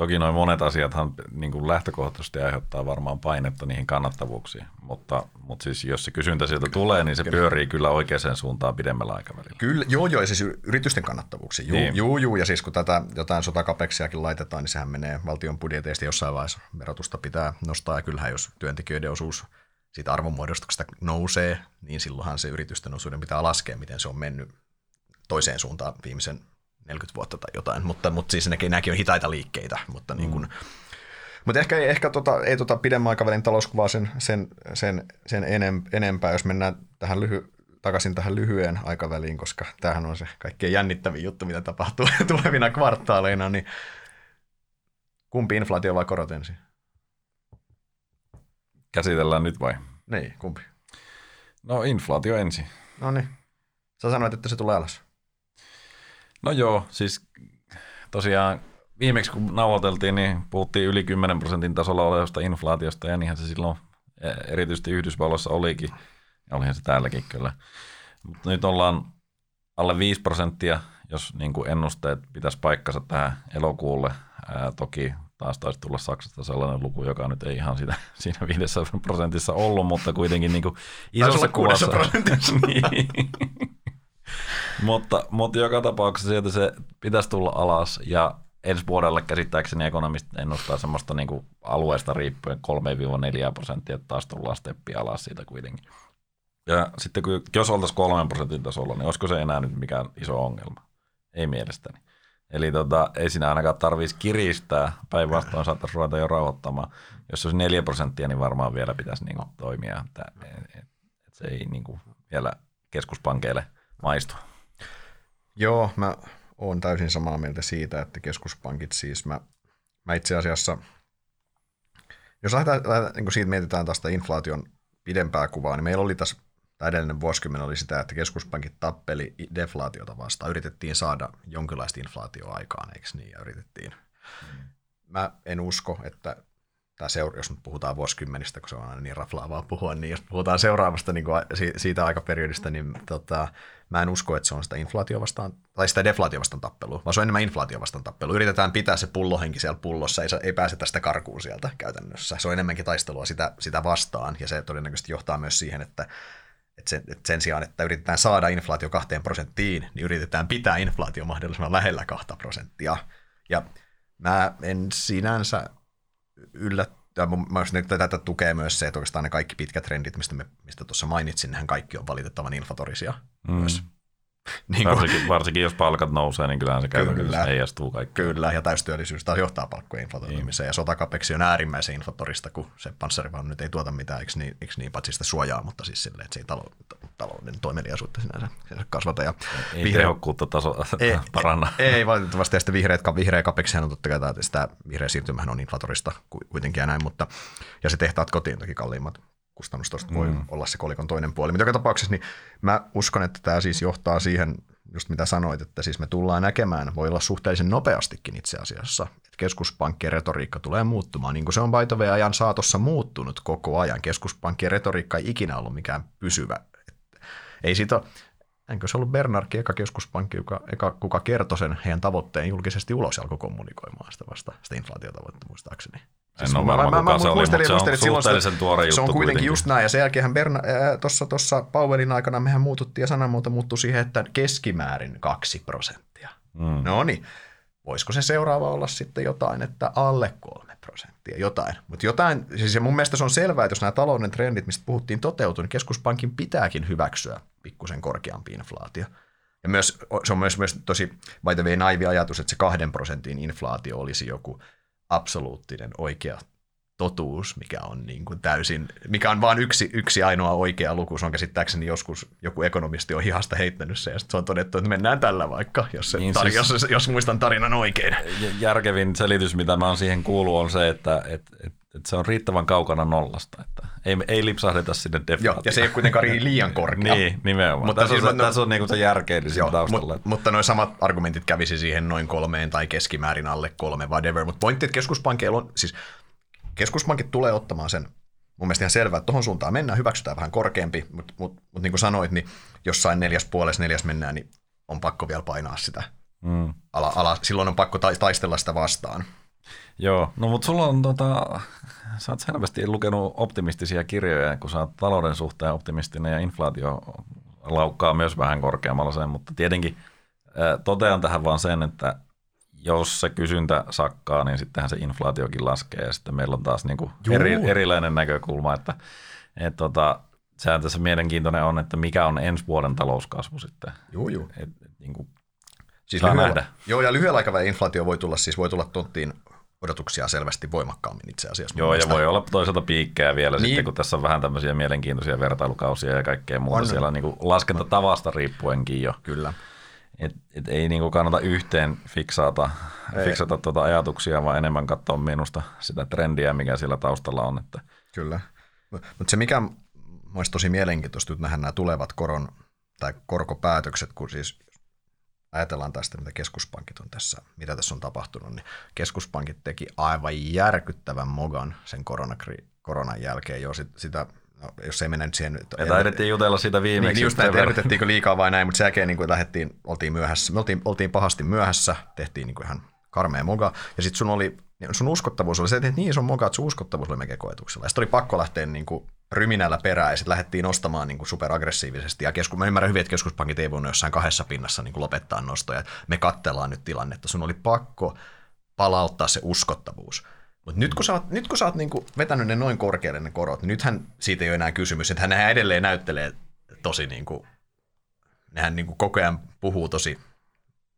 Toki noin monet asiathan niin kuin lähtökohtaisesti aiheuttaa varmaan painetta niihin kannattavuuksiin, mutta, mutta siis jos se kysyntä sieltä tulee, niin se kyllä. pyörii kyllä oikeaan suuntaan pidemmällä aikavälillä. Kyllä, joo joo, ja siis yritysten kannattavuuksiin. Juu, niin. juu, juu, ja siis kun tätä jotain sotakapeksiakin laitetaan, niin sehän menee valtion budjeteista jossain vaiheessa verotusta pitää nostaa, ja kyllähän jos työntekijöiden osuus siitä arvonmuodostuksesta nousee, niin silloinhan se yritysten osuuden pitää laskea, miten se on mennyt toiseen suuntaan viimeisen 40 vuotta tai jotain, mutta, mutta siis näkin, nämäkin on hitaita liikkeitä, mutta niin kuin, mm. Mutta ehkä, ehkä tota, ei tota pidemmän aikavälin talouskuvaa sen, sen, sen, sen enempää, jos mennään tähän lyhy, takaisin tähän lyhyen aikaväliin, koska tämähän on se kaikkein jännittävin juttu, mitä tapahtuu tulevina kvartaaleina, niin kumpi inflaatio vai korot ensin? Käsitellään nyt vai? Niin, kumpi? No inflaatio ensin. No niin. Sä sanoit, että se tulee alas. No joo, siis tosiaan viimeksi kun nauhoiteltiin, niin puhuttiin yli 10 prosentin tasolla olevasta inflaatiosta, ja niinhän se silloin e, erityisesti Yhdysvalloissa olikin, ja olihan se täälläkin kyllä. Mutta nyt ollaan alle 5 prosenttia, jos niin kuin ennusteet pitäisi paikkansa tähän elokuulle. Ää, toki taas taisi tulla Saksasta sellainen luku, joka nyt ei ihan sitä, siinä 5 prosentissa ollut, mutta kuitenkin niin kuin isossa kuvassa. niin. mutta, mutta joka tapauksessa sieltä se pitäisi tulla alas ja ensi vuodelle käsittääkseni ekonomist ennustaa semmoista niin kuin alueesta riippuen 3-4 prosenttia, että taas tullaan steppi alas siitä kuitenkin. Ja sitten kun, jos oltaisiin 3 prosentin tasolla, niin olisiko se enää nyt mikään iso ongelma? Ei mielestäni. Eli tota, ei siinä ainakaan tarvitsisi kiristää, päinvastoin saattaisi ruveta jo rauhoittamaan. Jos olisi 4 prosenttia, niin varmaan vielä pitäisi niin kuin, toimia. Että, et, et se ei niin kuin, vielä keskuspankeille – maistu. Joo, mä oon täysin samaa mieltä siitä, että keskuspankit siis, mä, mä itse asiassa, jos lähdetään, lähdetään niin siitä mietitään tästä inflaation pidempää kuvaa, niin meillä oli tässä tämä edellinen vuosikymmen oli sitä, että keskuspankit tappeli deflaatiota vastaan. Yritettiin saada jonkinlaista inflaatioa aikaan, eikö niin? Ja yritettiin. Mm. Mä en usko, että tai seura- jos nyt puhutaan vuosikymmenistä, kun se on aina niin raflaavaa puhua, niin jos puhutaan seuraavasta niin kuin siitä aikaperiodista, niin tota, mä en usko, että se on sitä inflaatio vastaan, tai sitä deflaatio vastaan tappelua, vaan se on enemmän inflaatio vastaan tappelua. Yritetään pitää se pullohenki siellä pullossa, ei, ei pääse tästä karkuun sieltä käytännössä. Se on enemmänkin taistelua sitä, sitä vastaan, ja se todennäköisesti johtaa myös siihen, että että että sen sijaan, että yritetään saada inflaatio kahteen prosenttiin, niin yritetään pitää inflaatio mahdollisimman lähellä kahta prosenttia. Ja mä en sinänsä yllättää, mä että tätä tukee myös se, että oikeastaan ne kaikki pitkät trendit, mistä, me, mistä tuossa mainitsin, nehän kaikki on valitettavan infatorisia mm. myös. niin kuin, varsinkin, varsinkin, jos palkat nousee, niin kyllähän se käytännössä heijastuu kaikki. Kyllä, ja täystyöllisyys taas johtaa palkkojen inflatoitumiseen, ja sotakapeksi on äärimmäisen inflatorista, kun se panssarivaunu nyt ei tuota mitään, eikö niin, eikö niin paitsi sitä suojaa, mutta siis silleen, että se ei talou, talouden toimeliaisuutta sinänsä, kasvata. Ja ei vihreä, tehokkuutta taso, ei, paranna. Ei, ei, valitettavasti, ja sitten vihreät, vihreä kapeksi on totta kai, että sitä vihreä siirtymähän on inflatorista kuitenkin ja näin, mutta, ja se tehtaat kotiin toki kalliimmat kustannustasosta voi mm. olla se kolikon toinen puoli. Mutta joka tapauksessa niin mä uskon, että tämä siis johtaa siihen, just mitä sanoit, että siis me tullaan näkemään, voi olla suhteellisen nopeastikin itse asiassa, että keskuspankkien retoriikka tulee muuttumaan, niin kuin se on by ajan saatossa muuttunut koko ajan. Keskuspankkien retoriikka ei ikinä ollut mikään pysyvä. Ei siitä enkö se ollut Bernarki, eka keskuspankki, joka, eka, kuka kertoi sen heidän tavoitteen julkisesti ulos ja alkoi kommunikoimaan sitä vasta, sitä inflaatiotavoitetta muistaakseni. Siis en ole varma, kuka se oli, mutta se on suhteellisen tuore juttu Se on kuitenkin, kuitenkin. just näin, ja sen jälkeen tuossa tossa Powellin aikana mehän muututtiin ja sanamuoto muuttui siihen, että keskimäärin kaksi prosenttia. Mm. No niin, voisiko se seuraava olla sitten jotain, että alle kolme prosenttia, jotain. Mutta jotain, siis mun mielestä se on selvää, että jos nämä talouden trendit, mistä puhuttiin, toteutuu, niin keskuspankin pitääkin hyväksyä pikkusen korkeampi inflaatio. Ja myös, se on myös, myös tosi, by the way, naivi ajatus, että se kahden prosentin inflaatio olisi joku absoluuttinen oikea totuus, mikä on niin kuin täysin, mikä on vain yksi, yksi ainoa oikea luku. Se on käsittääkseni joskus joku ekonomisti on hihasta heittänyt se, ja se on todettu, että mennään tällä vaikka, jos, se, niin tar- siis, jos, jos muistan tarinan oikein. Järkevin selitys, mitä mä oon siihen kuullut, on se, että et, et, et se on riittävän kaukana nollasta, että ei, ei lipsahdeta sinne deflaatioon. Joo, ja se ei ole kuitenkaan liian korkea. niin, nimenomaan. Mutta tässä, siis, on, no, tässä on niin se joo, taustalla. Mut, mutta noin samat argumentit kävisi siihen noin kolmeen tai keskimäärin alle kolme, whatever. Mutta pointti, että keskuspankkeilla on, siis keskuspankit tulee ottamaan sen mun mielestä ihan selvää, että tuohon suuntaan mennään, hyväksytään vähän korkeampi, mutta mut, mut niin kuin sanoit, niin jossain neljäs puolessa neljäs mennään, niin on pakko vielä painaa sitä mm. ala, ala, silloin on pakko taistella sitä vastaan. Joo, no mutta sulla on tota, sä oot selvästi lukenut optimistisia kirjoja, kun sä oot talouden suhteen optimistinen ja inflaatio laukkaa myös vähän korkeammalla sen, mutta tietenkin totean tähän vaan sen, että jos se kysyntä sakkaa, niin sittenhän se inflaatiokin laskee ja sitten meillä on taas niin kuin eri, erilainen näkökulma, että et tota, sehän tässä mielenkiintoinen on, että mikä on ensi vuoden talouskasvu sitten. Joo, joo. Et, et, niin kuin, siis lyhyellä, nähdä. Joo, ja lyhyellä aikavälin inflaatio voi tulla, siis voi tulla tonttiin odotuksia selvästi voimakkaammin itse asiassa. Joo, ja voi olla toisaalta piikkejä vielä niin. sitten, kun tässä on vähän tämmöisiä mielenkiintoisia vertailukausia ja kaikkea muuta on. siellä niin kuin laskentatavasta riippuenkin jo. Kyllä. Et, et ei niin kuin kannata yhteen fiksaata, fiksata tuota ajatuksia, vaan enemmän katsoa minusta sitä trendiä, mikä siellä taustalla on. Että. Kyllä. Mutta se mikä olisi tosi mielenkiintoista että nähdä nämä tulevat koron tai korkopäätökset, kun siis ajatellaan tästä, mitä keskuspankit on tässä, mitä tässä on tapahtunut, niin keskuspankit teki aivan järkyttävän mogan sen koronakri, koronan jälkeen jo sit, sitä No, jos ei mennä nyt siihen... Me taidettiin jutella sitä viimeksi. Niin, just näin, liikaa vai näin, mutta sen jälkeen niin kuin lähdettiin, oltiin myöhässä. Me oltiin, oltiin pahasti myöhässä, tehtiin niin kuin ihan karmea moga, ja sitten sun oli, sun uskottavuus oli se, että niin iso moga, että sun uskottavuus oli melkein koetuksella. Ja sitten oli pakko lähteä niin kuin ryminällä perään, ja sitten lähdettiin nostamaan niin kuin superaggressiivisesti. Ja kesku, mä ymmärrän hyvin, että keskuspankit ei voinut jossain kahdessa pinnassa niin kuin lopettaa nostoja. Me katsellaan nyt tilannetta. Sun oli pakko palauttaa se uskottavuus. Mutta nyt kun sä oot, nyt kun sä oot niinku vetänyt ne noin korkealle ne korot, niin nythän siitä ei ole enää kysymys. Että hän edelleen näyttelee tosi, niinku, nehän niinku koko ajan puhuu tosi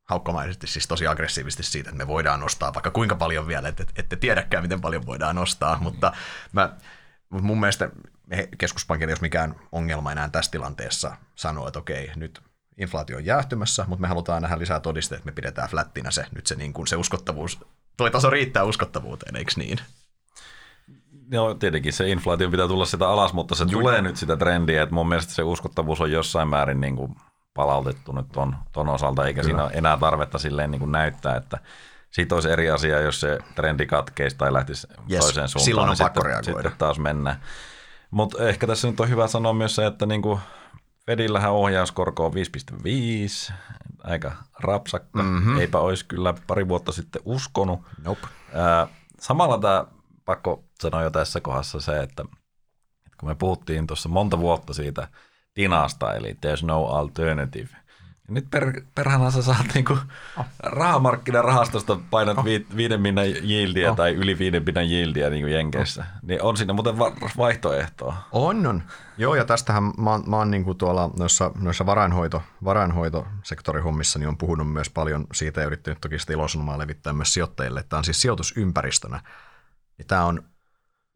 haukkomaisesti, siis tosi aggressiivisesti siitä, että me voidaan nostaa vaikka kuinka paljon vielä, että ette tiedäkään, miten paljon voidaan nostaa, mutta mä, mun mielestä keskuspankin jos mikään ongelma enää tässä tilanteessa sanoa, että okei, nyt inflaatio on jäähtymässä, mutta me halutaan nähdä lisää todisteita, että me pidetään flättinä se, nyt se, niin kuin se uskottavuus toi taso riittää uskottavuuteen, eikö niin? Joo, tietenkin se inflaatio pitää tulla sitä alas, mutta se Juuri. tulee nyt sitä trendiä, että mun mielestä se uskottavuus on jossain määrin niin kuin palautettu nyt ton, ton osalta, eikä Kyllä. siinä ole enää tarvetta silleen niin kuin näyttää, että siitä olisi eri asia, jos se trendi katkeisi tai lähtisi yes, toiseen suuntaan. Silloin on niin pakko sitten, sitten taas mennään. Mutta ehkä tässä nyt on hyvä sanoa myös se, että niin kuin Fedillähän ohjauskorko on 5,5, aika rapsakka. Mm-hmm. Eipä olisi kyllä pari vuotta sitten uskonut. Nope. samalla tämä pakko sanoa jo tässä kohdassa se, että kun me puhuttiin tuossa monta vuotta siitä Dinasta, eli There's no alternative, nyt per, perhana sä saat niinku oh. rahamarkkinarahastosta painat oh. vi, viiden pinnan yieldiä oh. tai yli viiden pinnan yieldiä niin kuin Jenkeissä. Oh. Niin on siinä muuten va- vaihtoehtoa. On, on. Joo, ja tästähän mä, mä oon niin kuin tuolla noissa, noissa varainhoito, varainhoitosektorihommissa niin on puhunut myös paljon siitä ja yrittänyt toki sitä ilosanomaa levittää myös sijoittajille. Tämä on siis sijoitusympäristönä. Tämä on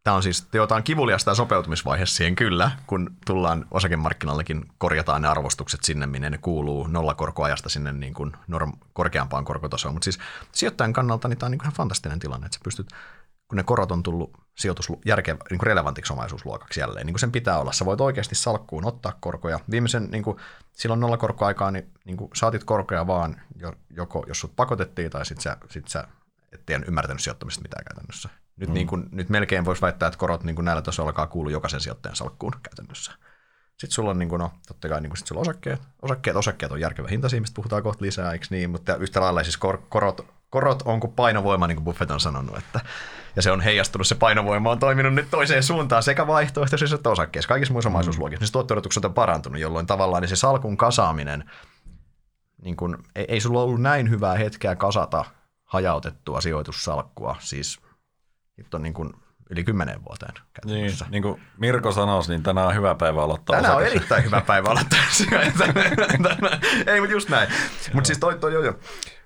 Tämä on siis, teotaan kivuliasta sopeutumisvaihe siihen kyllä, kun tullaan osakemarkkinallekin, korjataan ne arvostukset sinne, minne ne kuuluu nollakorkoajasta sinne niin kuin norm, korkeampaan korkotasoon. Mutta siis sijoittajan kannalta niin tämä on niin ihan fantastinen tilanne, että sä pystyt kun ne korot on tullut sijoitus järkevä, niin kuin relevantiksi omaisuusluokaksi jälleen. Niin kuin sen pitää olla. Sä voit oikeasti salkkuun ottaa korkoja. Viimeisen, niin kuin, silloin nolla korkoaikaa, niin, niin kuin, saatit korkoja vaan, joko jos sut pakotettiin tai sit sä, sit sä et ymmärtänyt sijoittamista mitään käytännössä. Nyt, mm. niin kuin, nyt melkein voisi väittää, että korot niin kuin näillä tasoilla alkaa kuulua jokaisen sijoittajan salkkuun käytännössä. Sitten sulla on, niin kuin, no, totta kai niin kuin, sit sulla osakkeet. Osakkeet, osakkeet on järkevä hinta, mistä puhutaan kohta lisää, eikö niin? Mutta yhtä lailla siis kor- korot, korot on kuin painovoima, niin kuin Buffett on sanonut, että ja se on heijastunut, se painovoima on toiminut nyt toiseen suuntaan sekä vaihtoehtoisissa että osakkeissa, kaikissa muissa omaisuusluokissa. Niin se tuotto on parantunut, jolloin tavallaan niin se salkun kasaaminen, niin kun, ei, ei sulla ollut näin hyvää hetkeä kasata hajautettua sijoitussalkkua, siis nyt on niin kuin yli kymmenen vuoteen Niin, niin kuin Mirko sanoi, niin tänään on hyvä päivä aloittaa Tänään osakes. on erittäin hyvä päivä aloittaa Ei, mutta just näin. Mutta siis toi, toi joo, joo.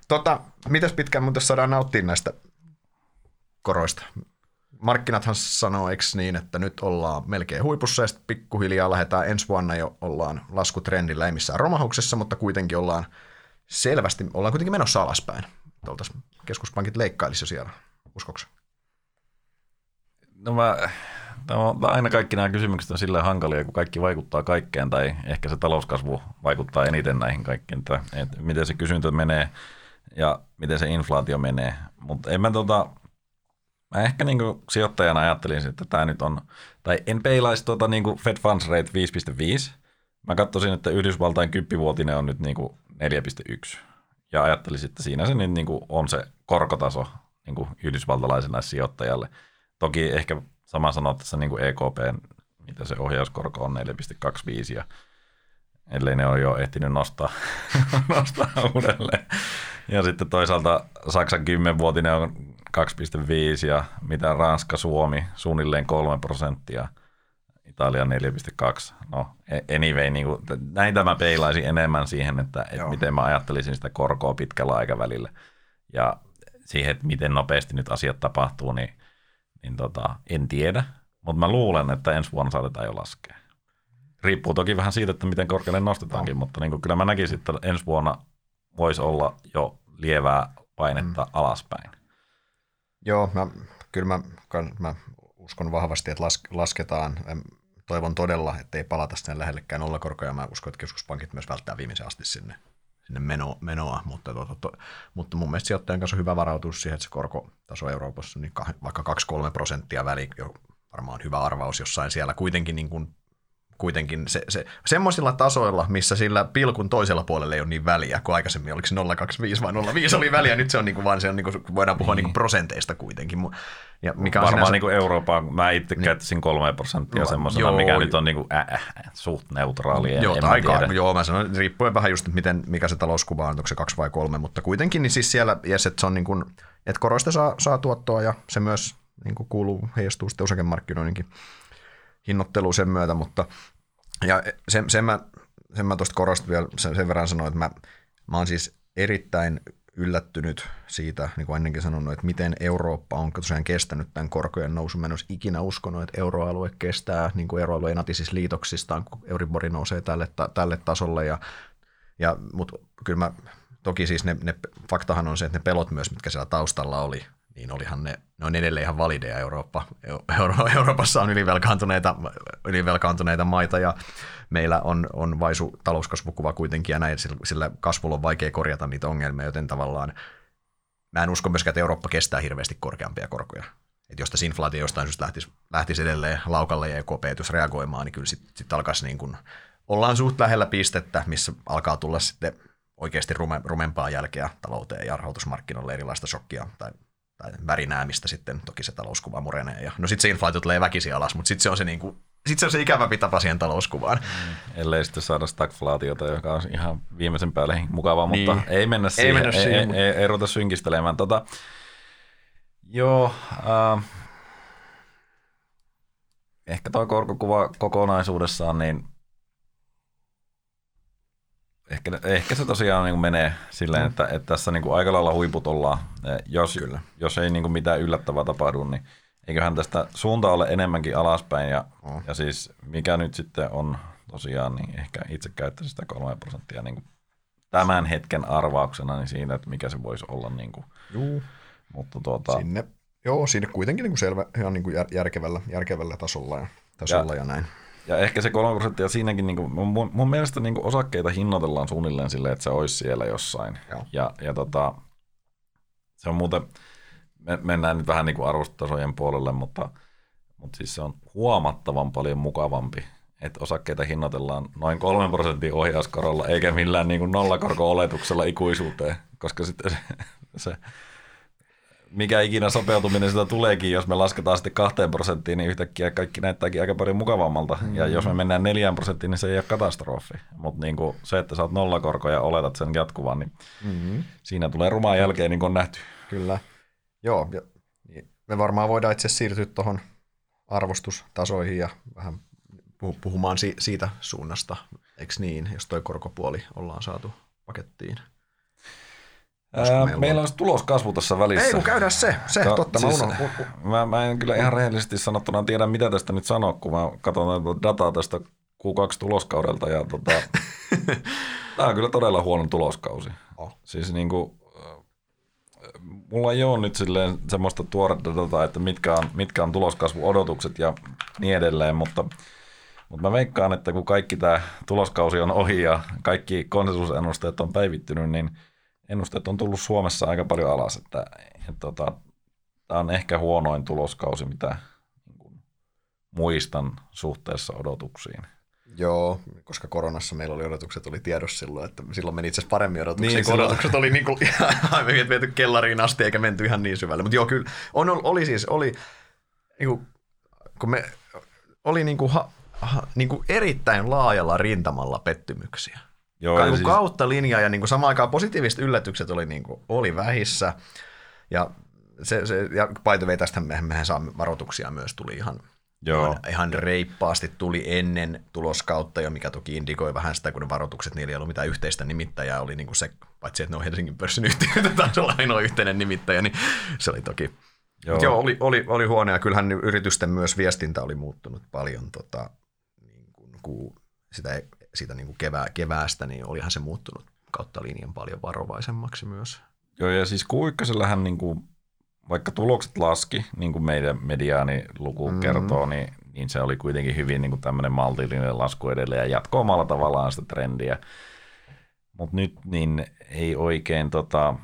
Tota, mitäs pitkään mun saadaan nauttia näistä koroista? Markkinathan sanoo, eikö niin, että nyt ollaan melkein huipussa ja sitten pikkuhiljaa lähdetään ensi vuonna jo ollaan laskutrendillä, ei missään romahuksessa, mutta kuitenkin ollaan selvästi, ollaan kuitenkin menossa alaspäin. Tuoltaisiin keskuspankit leikkailisi siellä, uskoksi? No mä, no, aina kaikki nämä kysymykset on silleen hankalia, kun kaikki vaikuttaa kaikkeen, tai ehkä se talouskasvu vaikuttaa eniten näihin kaikkiin, että, että miten se kysyntä menee ja miten se inflaatio menee. Mutta en mä tota, mä ehkä niinku sijoittajana ajattelin, että tämä nyt on, tai en peilaisi tota niinku Fed Funds Rate 5.5. Mä katsoisin, että Yhdysvaltain kyppivuotinen on nyt niinku 4.1. Ja ajattelisin, että siinä se nyt niinku on se korkotaso niinku yhdysvaltalaisena sijoittajalle – Toki ehkä sama sanoa tässä niin kuin EKP, mitä se ohjauskorko on 4,25 ja ellei ne ole jo ehtinyt nostaa, nostaa uudelleen. Ja sitten toisaalta Saksan 10-vuotinen on 2,5 ja mitä Ranska, Suomi suunnilleen 3 prosenttia, Italia 4,2. No anyway, niin kuin, näitä mä peilaisin enemmän siihen, että, että miten mä ajattelisin sitä korkoa pitkällä aikavälillä. Ja siihen, että miten nopeasti nyt asiat tapahtuu, niin niin tota, en tiedä, mutta mä luulen, että ensi vuonna saatetaan jo laskea. Riippuu toki vähän siitä, että miten korkealle nostetaankin, no. mutta niin kyllä mä näkisin, että ensi vuonna voisi olla jo lievää painetta mm. alaspäin. Joo, mä, kyllä mä, mä uskon vahvasti, että las, lasketaan. Toivon todella, että ei palata sinne lähellekään nollakorkoja. Mä uskon, että keskuspankit myös välttää viimeisen asti sinne sinne meno, menoa, mutta, to, to, to, mutta mun mielestä sijoittajan kanssa on hyvä varautus siihen, että se korkotaso Euroopassa niin kah, vaikka 2-3 prosenttia väli, jo varmaan hyvä arvaus jossain siellä. Kuitenkin niin kuin kuitenkin se, se, semmoisilla tasoilla, missä sillä pilkun toisella puolella ei ole niin väliä, kuin aikaisemmin oliko se 0,25 vai 0,5 oli väliä, nyt se on niin kuin vaan se on niin kuin, voidaan puhua niin. Niin prosenteista kuitenkin. Ja mikä on Varmaan sinänsä... niin kuin Euroopan, mä itse niin. käyttäisin kolme prosenttia semmoisena, joo, mikä nyt on niin kuin, äh, äh, suht neutraali. Joo, tai aika, joo, mä sanon, riippuen vähän just, miten, mikä se talouskuva on, onko se kaksi vai kolme, mutta kuitenkin niin siis siellä, yes, että se on niin kuin, että koroista saa, saa tuottoa ja se myös niin kuin kuuluu, heijastuu sitten osakemarkkinoinninkin hinnoitteluun sen myötä, mutta ja sen, sen mä, sen mä tuosta korostin vielä sen, sen verran sanoin, että mä, mä oon siis erittäin yllättynyt siitä, niin kuin ennenkin sanonut, että miten Eurooppa on tosiaan kestänyt tämän korkojen nousun. Mä en olisi ikinä uskonut, että euroalue kestää niin kuin euroalueen natisissa liitoksistaan, kun Euribori nousee tälle, tälle tasolle. Ja, ja, Mutta kyllä mä, toki siis ne, ne, faktahan on se, että ne pelot myös, mitkä siellä taustalla oli, niin olihan ne, ne on edelleen ihan valideja Eurooppa. Euro, Euroopassa on ylivelkaantuneita, ylivelkaantuneita maita ja meillä on, on vaisu talouskasvukuva kuitenkin ja näin, sillä kasvulla on vaikea korjata niitä ongelmia, joten tavallaan mä en usko myöskään, että Eurooppa kestää hirveästi korkeampia korkoja. Että jos tässä inflaatio jostain syystä lähtisi, lähtisi edelleen laukalle ja EKP reagoimaan, niin kyllä sitten sit alkaisi niin kuin, ollaan suht lähellä pistettä, missä alkaa tulla sitten oikeasti rume, rumempaa jälkeä talouteen ja rahoitusmarkkinoille erilaista shokkia tai tai värinää, mistä sitten toki se talouskuva murenee. Ja, no sitten se inflaatio tulee väkisin alas, mutta sitten se on se, niinku, sit se, on se ikävämpi tapa siihen talouskuvaan. Mm, ellei sitten saada stagflaatiota, joka on ihan viimeisen päälle mukavaa, niin. mutta ei mennä siihen, ei, mennä siihen, ei, mutta... ei, ei, ei ruveta synkistelemään. Tota, joo, äh, ehkä tuo korkokuva kokonaisuudessaan, niin Ehkä, ehkä se tosiaan niin menee silleen, mm. että, että tässä niin kuin aika lailla huiput ollaan. Jos, Kyllä. jos ei niin kuin mitään yllättävää tapahdu, niin eiköhän tästä suunta ole enemmänkin alaspäin. Ja, mm. ja siis mikä nyt sitten on tosiaan, niin ehkä itse käyttäisi sitä 3 prosenttia niin kuin tämän hetken arvauksena niin siinä, että mikä se voisi olla. Niin kuin. Juu. Mutta tuota, Sinne joo, siinä kuitenkin niin kuin selvä, ihan niin kuin jär, järkevällä, järkevällä tasolla ja, tasolla ja, ja näin. Ja ehkä se 3 prosenttia siinäkin, niin kuin, mun, mun mielestä niin kuin osakkeita hinnoitellaan suunnilleen silleen, että se olisi siellä jossain. Joo. Ja, ja tota, se on muuten, me, mennään nyt vähän niin kuin arvostotasojen puolelle, mutta, mutta siis se on huomattavan paljon mukavampi, että osakkeita hinnoitellaan noin 3 prosentin ohjauskorolla, eikä millään niin kuin nollakorko-oletuksella ikuisuuteen, koska sitten se, se mikä ikinä sopeutuminen sitä tuleekin, jos me lasketaan sitten kahteen prosenttiin, niin yhtäkkiä kaikki näyttääkin aika paljon mukavammalta. Mm-hmm. Ja jos me mennään neljään prosenttiin, niin se ei ole katastrofi. Mutta niin se, että sä oot nollakorko ja oletat sen jatkuvan, niin mm-hmm. siinä tulee rumaa jälkeen, niin kuin on nähty. Kyllä. Joo, ja me varmaan voidaan itse siirtyä tuohon arvostustasoihin ja vähän puhumaan siitä suunnasta, eikö niin, jos toi korkopuoli ollaan saatu pakettiin. Ää, meillä, meillä olisi tuloskasvu tässä välissä. Ei kun käydään se, se to, totta. Siis, mä, mä, mä, en kyllä ihan rehellisesti sanottuna tiedä, mitä tästä nyt sanoa, kun mä katson dataa tästä Q2-tuloskaudelta. Ja tota, tämä on kyllä todella huono tuloskausi. Oh. Siis niin kuin, mulla ei ole nyt silleen semmoista tuoretta dataa, että mitkä on, mitkä on tuloskasvuodotukset ja niin edelleen, mutta, mutta mä veikkaan, että kun kaikki tämä tuloskausi on ohi ja kaikki konsensusennusteet on päivittynyt, niin – ennusteet on tullut Suomessa aika paljon alas, että, että tota, tämä on ehkä huonoin tuloskausi, mitä niin kuin, muistan suhteessa odotuksiin. Joo, koska koronassa meillä oli odotukset oli tiedossa silloin, että silloin meni itse asiassa paremmin odotuksia, niin, kun odotukset oli niin kuin, ihan viety kellariin asti eikä menty ihan niin syvälle. Mutta joo, kyllä, on, oli siis, oli, niin kuin, kun me, oli niin kuin, ha, ha, niin kuin erittäin laajalla rintamalla pettymyksiä. Joo, Ka- siis... kautta linjaa ja niin kuin samaan aikaan positiiviset yllätykset oli, niin kuin, oli vähissä. Ja, se, se, ja by the way, tästä mehän, mehän saamme varoituksia myös tuli ihan, Joo. Ihan, ihan reippaasti tuli ennen tuloskautta jo, mikä toki indikoi vähän sitä, kun ne varoitukset, niillä ei ollut mitään yhteistä nimittäjää, oli niin kuin se, paitsi että ne on Helsingin pörssin yhtiöitä, taisi olla ainoa yhteinen nimittäjä, niin se oli toki. Joo, Joo oli, oli, oli huono ja kyllähän yritysten myös viestintä oli muuttunut paljon, tota, niin kuin, kun sitä ei, siitä niin kuin kevää, keväästä, niin olihan se muuttunut kautta linjan paljon varovaisemmaksi myös. Joo, ja siis q niin kuin, vaikka tulokset laski, niin kuin meidän mediaani luku mm. kertoo, niin, niin se oli kuitenkin hyvin niin kuin tämmöinen maltillinen lasku edelleen ja jatkoi omalla tavallaan sitä trendiä. Mutta nyt niin ei oikein, tota,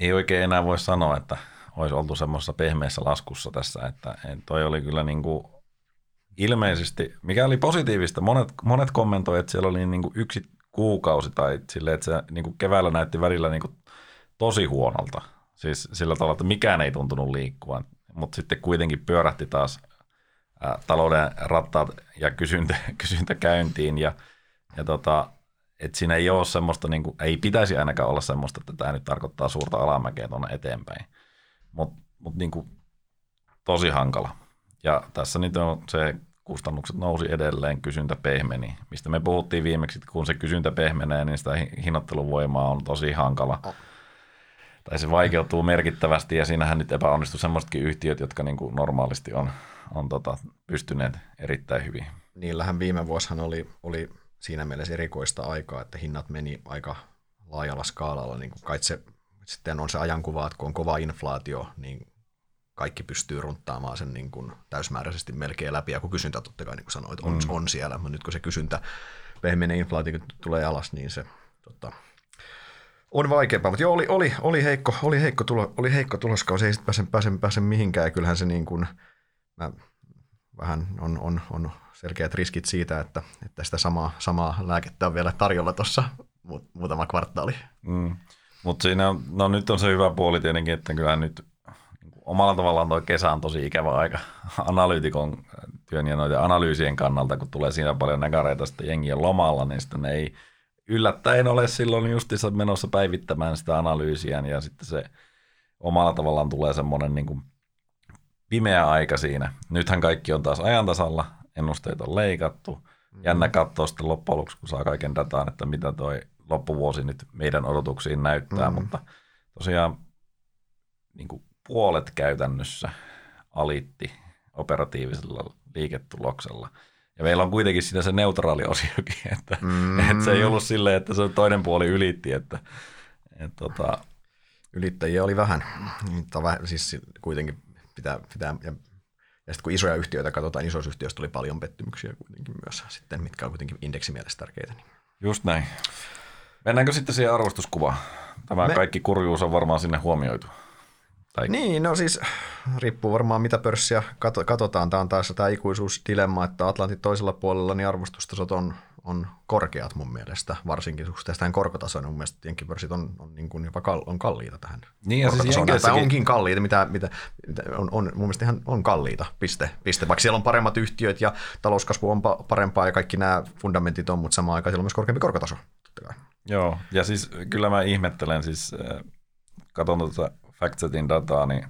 ei oikein enää voi sanoa, että olisi oltu semmoisessa pehmeässä laskussa tässä, että, että toi oli kyllä niin kuin ilmeisesti, mikä oli positiivista, monet, monet kommentoivat, että siellä oli niin kuin yksi kuukausi tai sille, että se niin kuin keväällä näytti välillä niin kuin tosi huonolta. Siis sillä tavalla, että mikään ei tuntunut liikkuvan, mutta sitten kuitenkin pyörähti taas ää, talouden rattaat ja kysyntä, kysyntä käyntiin ja, ja tota, että siinä ei ole semmoista, niin kuin, ei pitäisi ainakaan olla semmoista, että tämä nyt tarkoittaa suurta alamäkeä tuonne eteenpäin. Mutta mut niin tosi hankala. Ja tässä nyt on se kustannukset nousi edelleen, kysyntä pehmeni. Mistä me puhuttiin viimeksi, että kun se kysyntä pehmenee, niin sitä hinnoitteluvoimaa on tosi hankala. Oh. Tai se vaikeutuu merkittävästi ja siinähän nyt epäonnistui semmoisetkin yhtiöt, jotka niin kuin normaalisti on, on tota, pystyneet erittäin hyvin. Niillähän viime vuosihan oli, oli siinä mielessä erikoista aikaa, että hinnat meni aika laajalla skaalalla. Niin kuin kai se, sitten on se ajankuva, että kun on kova inflaatio, niin kaikki pystyy runttaamaan sen niin kuin täysmääräisesti melkein läpi, ja kun kysyntä totta kai, niin kuin sanoit, on, mm. on siellä, mutta nyt kun se kysyntä pehmenee inflaatio tulee alas, niin se tota, on vaikeampaa, mutta joo, oli, oli, oli, heikko, oli, heikko, tulo, oli heikko tuloskausi, ei sitten pääse, pääse, pääse mihinkään, ja kyllähän se niin kuin, mä, vähän on, on, on selkeät riskit siitä, että, että sitä samaa, samaa lääkettä on vielä tarjolla tuossa muutama kvartaali. Mm. Mutta siinä, no nyt on se hyvä puoli tietenkin, että kyllä nyt omalla tavallaan tuo kesä on tosi ikävä aika analyytikon työn ja noiden analyysien kannalta, kun tulee siinä paljon näkäreitä sitten jengien lomalla, niin sitten ne ei yllättäen ole silloin justissa menossa päivittämään sitä analyysiä ja sitten se omalla tavallaan tulee semmoinen niin kuin pimeä aika siinä. Nythän kaikki on taas ajantasalla, ennusteet on leikattu. Mm-hmm. Jännä katsoa sitten loppujen lopuksi, kun saa kaiken dataan, että mitä toi loppuvuosi nyt meidän odotuksiin näyttää, mm-hmm. mutta tosiaan niin kuin puolet käytännössä alitti operatiivisella liiketuloksella. Ja meillä on kuitenkin siinä se neutraali osiokin, että, mm. että se ei ollut silleen, että se toinen puoli ylitti, että, että tota, Ylittäjiä oli vähän, mutta väh, siis kuitenkin pitää, pitää ja, ja sitten kun isoja yhtiöitä katsotaan, isoissa yhtiöissä tuli paljon pettymyksiä kuitenkin myös sitten, mitkä on kuitenkin indeksimielessä tärkeitä. Niin. Just näin. Mennäänkö sitten siihen arvostuskuvaan? Tämä Me... kaikki kurjuus on varmaan sinne huomioitu. Tai... Niin, no siis riippuu varmaan mitä pörssiä katsotaan. Tämä on taas tämä ikuisuusdilemma, että Atlantin toisella puolella niin arvostustasot on, on korkeat mun mielestä, varsinkin suhteessa tähän korkotasoon. Mun mielestä jenkkipörssit on, on niin kuin jopa kal- on kalliita tähän niin, ja siis tai onkin kalliita, mitä, mitä, mitä on, on, mun mielestä ihan on kalliita, piste, piste. Vaikka siellä on paremmat yhtiöt ja talouskasvu on parempaa ja kaikki nämä fundamentit on, mutta samaan aikaan siellä on myös korkeampi korkotaso. Joo, ja siis kyllä mä ihmettelen, siis äh, katson tuota FactSetin dataa, niin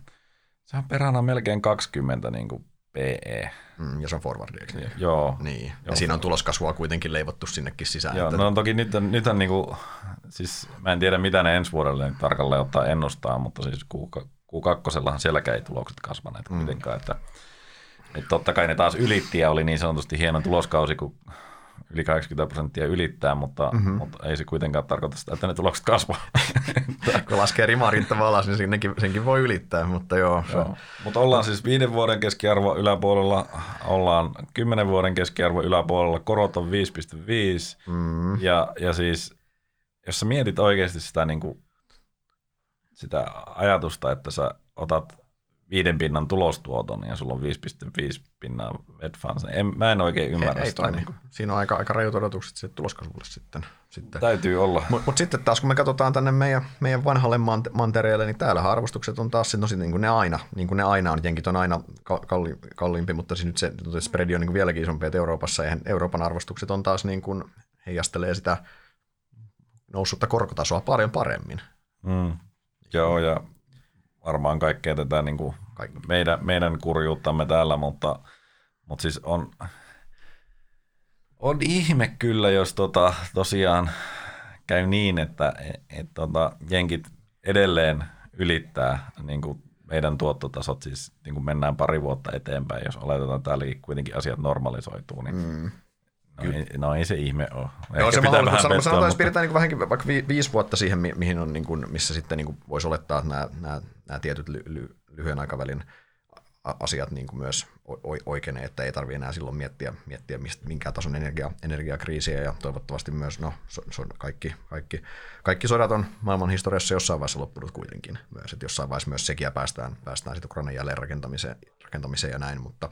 se on perhana melkein 20 niin kuin PE. Mm, ja se on forwardi, eikö niin? Joo. Niin. Ja joo. siinä on tuloskasvua kuitenkin leivottu sinnekin sisään. Joo, että... no toki nyt, nyt on niin kuin, siis mä en tiedä mitä ne ensi vuodelle tarkalleen ottaa ennustaa, mutta siis Q2 sielläkään ei tulokset kasvaneet mm. kuitenkaan, että, että totta kai ne taas ylitti ja oli niin sanotusti hieno tuloskausi, kun yli 80 prosenttia ylittää, mutta, mm-hmm. mutta ei se kuitenkaan tarkoita sitä, että ne tulokset kasvaa. Kun laskee rimarinta alas, niin senkin, senkin voi ylittää, mutta joo. joo. Se... Mutta ollaan siis viiden vuoden keskiarvo yläpuolella, ollaan kymmenen vuoden keskiarvo yläpuolella, korot on 5,5 mm. ja, ja siis jos sä mietit oikeasti sitä, niin kuin, sitä ajatusta, että sä otat viiden pinnan tulostuoton ja sulla on 5,5 pinnaa Ed Funds. En, mä en oikein ymmärrä ei, sitä. Ei niin kuin. Siinä on aika, aika rajut odotukset sitten tuloskasvulle sitten. sitten. Täytyy olla. Mutta mut sitten taas kun me katsotaan tänne meidän, meidän vanhalle mantereelle, niin täällä arvostukset on taas no, niin kuin ne aina, niin kuin ne aina on. Jenkit on aina kalli, kalliimpi, mutta siis nyt se spreadi on niin kuin vieläkin isompi, että Euroopassa ja Euroopan arvostukset on taas niin kuin heijastelee sitä noussutta korkotasoa paljon paremmin. Mm. Joo, ja varmaan kaikkea tätä niin kuin meidän, meidän kurjuuttamme täällä, mutta, mutta siis on, on ihme kyllä, jos tota, tosiaan käy niin, että et, et, tota, jenkit edelleen ylittää niin kuin meidän tuottotasot, siis niin kuin mennään pari vuotta eteenpäin, jos oletetaan täälläkin kuitenkin asiat normalisoituu, niin mm. No ei, no ei se ihme ole. Ehkä Joo, se pitää vähän sanotaan, sanotaan, mutta... pidetään niin vähänkin vaikka vi, viisi vuotta siihen, mihin on, niin kuin, missä sitten niin kuin voisi olettaa, että nämä, nämä, nämä tietyt ly, ly, lyhyen aikavälin asiat niin kuin myös oikeenee, että ei tarvitse enää silloin miettiä, miettiä mistä, minkään tason energia, energiakriisiä ja toivottavasti myös no, so, so, kaikki, kaikki, kaikki sodat on maailman historiassa jossain vaiheessa loppunut kuitenkin myös, että jossain vaiheessa myös sekin päästään, päästään sitten Ukrainan jälleen rakentamiseen, rakentamiseen ja näin, mutta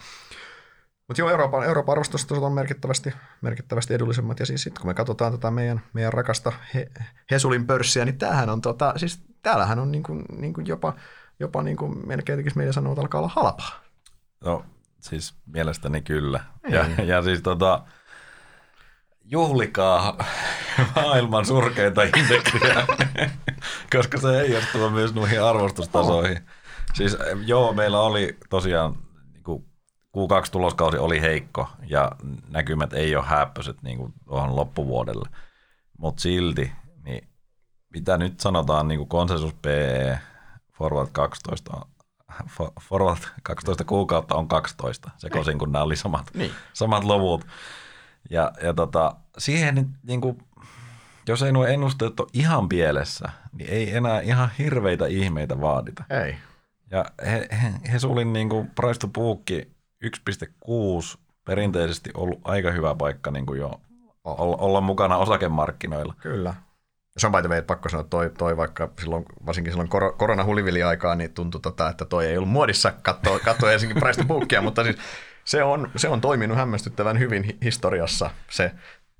mutta joo, Euroopan, Euroopan arvostustasot on merkittävästi, merkittävästi edullisemmat. Ja siis sitten kun me katsotaan tätä meidän, meidän rakasta He, Hesulin pörssiä, niin tämähän on, tota, siis täällähän on niin kuin, niin kuin jopa, jopa niin kuin melkein tekisi meidän sanoa, että alkaa olla halpaa. No siis mielestäni kyllä. Ja, ja siis tota, juhlikaa maailman surkeinta indeksiä, koska se heijastuu myös noihin arvostustasoihin. Siis joo, meillä oli tosiaan Q2-tuloskausi oli heikko ja näkymät ei ole häppöiset niin kuin tuohon loppuvuodelle. Mutta silti, niin mitä nyt sanotaan niin kuin konsensus PE Forward 12 Forward 12 kuukautta on 12, sekoisin kun nämä oli samat, niin. samat luvut. Ja, ja tota, siihen nyt niin kuin, jos ei nuo ennusteet ole ihan pielessä, niin ei enää ihan hirveitä ihmeitä vaadita. Ei. Ja he, he, Hesulin niin kuin price to book 1,6 perinteisesti ollut aika hyvä paikka niin kuin jo olla, mukana osakemarkkinoilla. Kyllä. Se on way, pakko sanoa, toi, toi vaikka silloin, varsinkin silloin kor- korona-hulivili-aikaa, niin tuntui, tota, että toi ei ollut muodissa katsoa, katsoa Helsingin price to mutta siis se on, se on toiminut hämmästyttävän hyvin historiassa se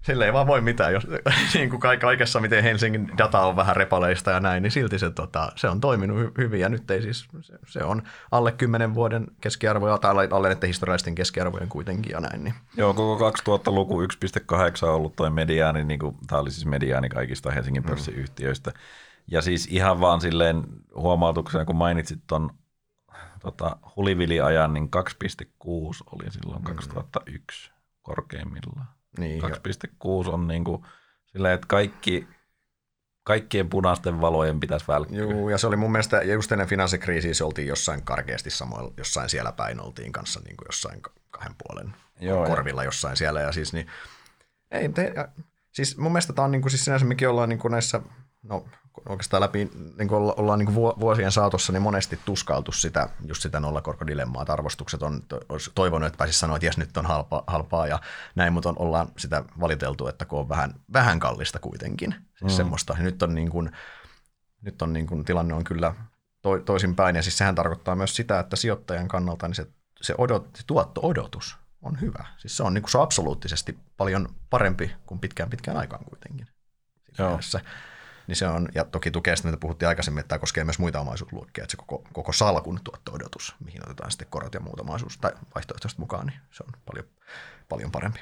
sille ei vaan voi mitään, jos niin kuin kaikessa, miten Helsingin data on vähän repaleista ja näin, niin silti se, tota, se on toiminut hy- hyvin ja nyt ei siis, se, se on alle 10 vuoden keskiarvoja tai alle, alle näiden historiallisten keskiarvojen kuitenkin ja näin. Niin. Joo, koko 2000-luku 1,8 on ollut toi mediaani, niin kuin, tämä oli siis mediaani kaikista Helsingin mm. pörssiyhtiöistä. Mm. Ja siis ihan vaan silleen huomautuksena, kun mainitsit tuon tota, huliviliajan, niin 2,6 oli silloin 2001 mm. korkeimmillaan. Niin, 2.6 on niin kuin silleen, että kaikki, kaikkien punaisten valojen pitäisi välkkyä. Joo, ja se oli mun mielestä, ja just ennen finanssikriisiä se oltiin jossain karkeasti samoin, jossain siellä päin oltiin kanssa niin kuin jossain kahden puolen Joo, korvilla ja. jossain siellä, ja siis niin, ei, te, ja, siis mun mielestä tämä on niin kuin, siis sinänsä mekin ollaan niin kuin näissä, no oikeastaan läpi niin kuin ollaan niin kuin vuosien saatossa niin monesti tuskailtu sitä, just sitä nollakorkodilemmaa, että arvostukset on olisi toivonut, että pääsisi sanoa, että jes nyt on halpa, halpaa ja näin, mutta on, ollaan sitä valiteltu, että kun on vähän, vähän kallista kuitenkin. Siis mm. semmoista. Nyt on, niin kuin, nyt on niin kuin, tilanne on kyllä to, toisinpäin ja siis sehän tarkoittaa myös sitä, että sijoittajan kannalta niin se, se, odot, se tuotto-odotus on hyvä. Siis se on, niin kuin, se on absoluuttisesti paljon parempi kuin pitkään pitkään aikaan kuitenkin. Joo. Mielessä niin se on, ja toki tukee sitä, mitä puhuttiin aikaisemmin, että tämä koskee myös muita omaisuusluokkia, että se koko, koko salkun tuotto-odotus, mihin otetaan sitten korot ja muut omaisuus tai vaihtoehtoiset mukaan, niin se on paljon, paljon parempi.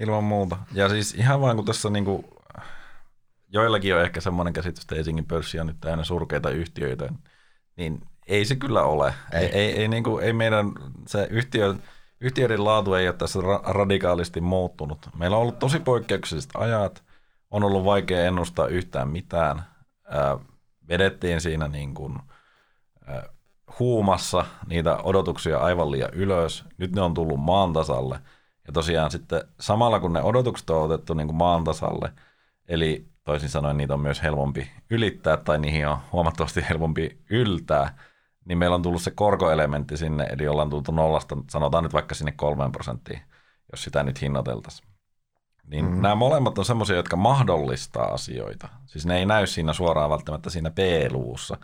Ilman muuta. Ja siis ihan vain kun tässä niin kuin, joillakin on ehkä semmoinen käsitys, että Helsingin pörssi on nyt täynnä surkeita yhtiöitä, niin ei se kyllä ole. Ei, ei, ei, niin kuin, ei meidän se yhtiö, yhtiöiden laatu ei ole tässä radikaalisti muuttunut. Meillä on ollut tosi poikkeukselliset ajat, on ollut vaikea ennustaa yhtään mitään. Ää, vedettiin siinä niin kuin, huumassa niitä odotuksia aivan liian ylös. Nyt ne on tullut maan tasalle. Ja tosiaan sitten samalla kun ne odotukset on otettu niin kuin maan tasalle, eli toisin sanoen niitä on myös helpompi ylittää tai niihin on huomattavasti helpompi yltää, niin meillä on tullut se korkoelementti sinne, eli ollaan tultu nollasta, sanotaan nyt vaikka sinne kolmeen prosenttiin, jos sitä nyt hinnoiteltaisiin. Niin mm-hmm. nämä molemmat on semmoisia, jotka mahdollistaa asioita. Siis ne ei näy siinä suoraan välttämättä siinä P-luvussa,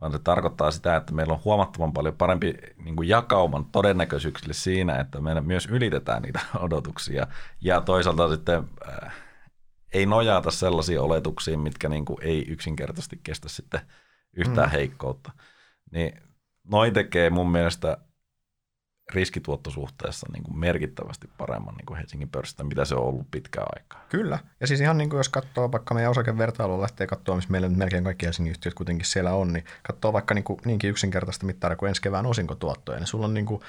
vaan se tarkoittaa sitä, että meillä on huomattavan paljon parempi niin kuin jakauman todennäköisyyksille siinä, että me myös ylitetään niitä odotuksia. Ja toisaalta sitten äh, ei nojata sellaisiin oletuksiin, mitkä niin kuin ei yksinkertaisesti kestä sitten yhtään mm. heikkoutta. Niin noin tekee mun mielestä riskituottosuhteessa niin kuin merkittävästi paremman niin kuin Helsingin pörssistä, mitä se on ollut pitkään aikaa. Kyllä. Ja siis ihan niin kuin jos katsoo vaikka meidän osakevertailua, lähtee katsoa, missä meillä melkein kaikki Helsingin yhtiöt kuitenkin siellä on, niin katsoo vaikka niin kuin, niinkin yksinkertaista mittaria kuin ensi kevään osinkotuottoja, niin sulla on niin kuin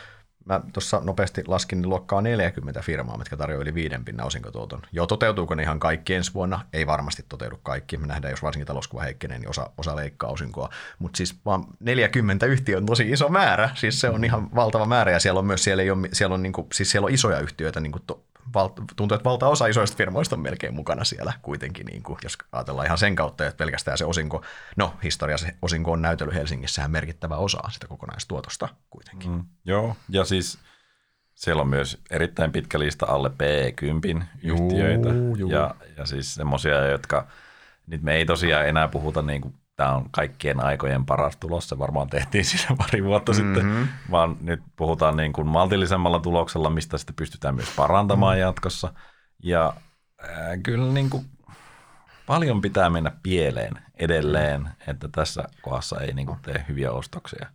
Mä tuossa nopeasti laskin niin luokkaa 40 firmaa, mitkä tarjoaa yli viiden pinnan osinkotuoton. Joo, toteutuuko ne ihan kaikki ensi vuonna? Ei varmasti toteudu kaikki. Me nähdään, jos varsinkin talouskuva heikkenee, niin osa, osa leikkaa osinkoa. Mutta siis vaan 40 yhtiötä on tosi iso määrä. Siis se on ihan valtava määrä ja siellä on myös siellä, ei ole, siellä on, niinku, siis siellä on isoja yhtiöitä niin kuin to, val, tuntuu, että valtaosa isoista firmoista on melkein mukana siellä kuitenkin, niin kuin, jos ajatellaan ihan sen kautta, että pelkästään se osinko, no historiassa osinko on näytellyt Helsingissähän merkittävä osa sitä kokonaistuotosta kuitenkin. Mm, joo, ja siis siellä on myös erittäin pitkä lista alle P10 yhtiöitä, juu, juu. Ja, ja siis semmoisia, jotka, nyt me ei tosiaan enää puhuta niin kuin tämä on kaikkien aikojen paras tulos, se varmaan tehtiin siinä pari vuotta mm-hmm. sitten, vaan nyt puhutaan niin kuin maltillisemmalla tuloksella, mistä sitten pystytään myös parantamaan mm-hmm. jatkossa. Ja äh, kyllä niin kuin paljon pitää mennä pieleen edelleen, että tässä kohdassa ei niin kuin tee hyviä ostoksia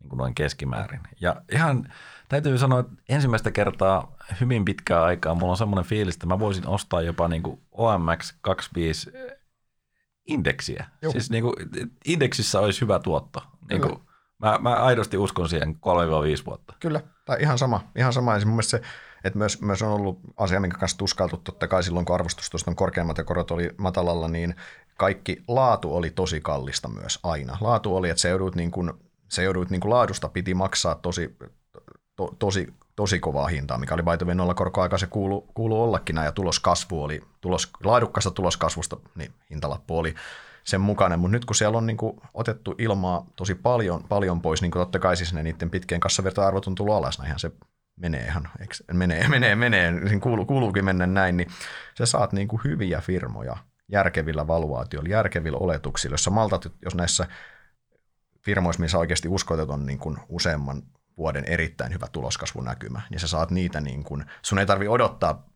niin kuin noin keskimäärin. Ja ihan täytyy sanoa, että ensimmäistä kertaa hyvin pitkää aikaa mulla on semmoinen fiilis, että mä voisin ostaa jopa niin kuin OMX 25 indeksiä. Joo. Siis niin kuin, indeksissä olisi hyvä tuotto. Niin kuin, mä, mä aidosti uskon siihen 3-5 vuotta. Kyllä, tai ihan sama. Ihan sama. Ja mun se, että myös, myös on ollut asia, minkä kanssa tuskailtu totta kai silloin, kun arvostus on korkeammat ja korot oli matalalla, niin kaikki laatu oli tosi kallista myös aina. Laatu oli, että se joudut, niin kuin, se joudut niin kuin laadusta piti maksaa tosi, to, tosi tosi kovaa hintaa, mikä oli by nolla korkoaika, se kuulu, kuulu ollakin näin, ja tuloskasvu oli, tulos, laadukkaasta tuloskasvusta, niin hintalappu oli sen mukainen, mutta nyt kun siellä on niin kuin otettu ilmaa tosi paljon, paljon pois, niin kuin totta kai siis ne niiden pitkien kassavirta-arvot on tullut alas, ihan se menee ihan, eikö, menee, menee, menee, niin kuulu, kuuluukin mennä näin, niin sä saat niin kuin hyviä firmoja järkevillä valuaatioilla, järkevillä oletuksilla, jos sä maltat, jos näissä firmoissa, missä oikeasti uskotet on niin kuin useamman vuoden erittäin hyvä tuloskasvunäkymä, niin sä saat niitä niin kuin, sun ei tarvi odottaa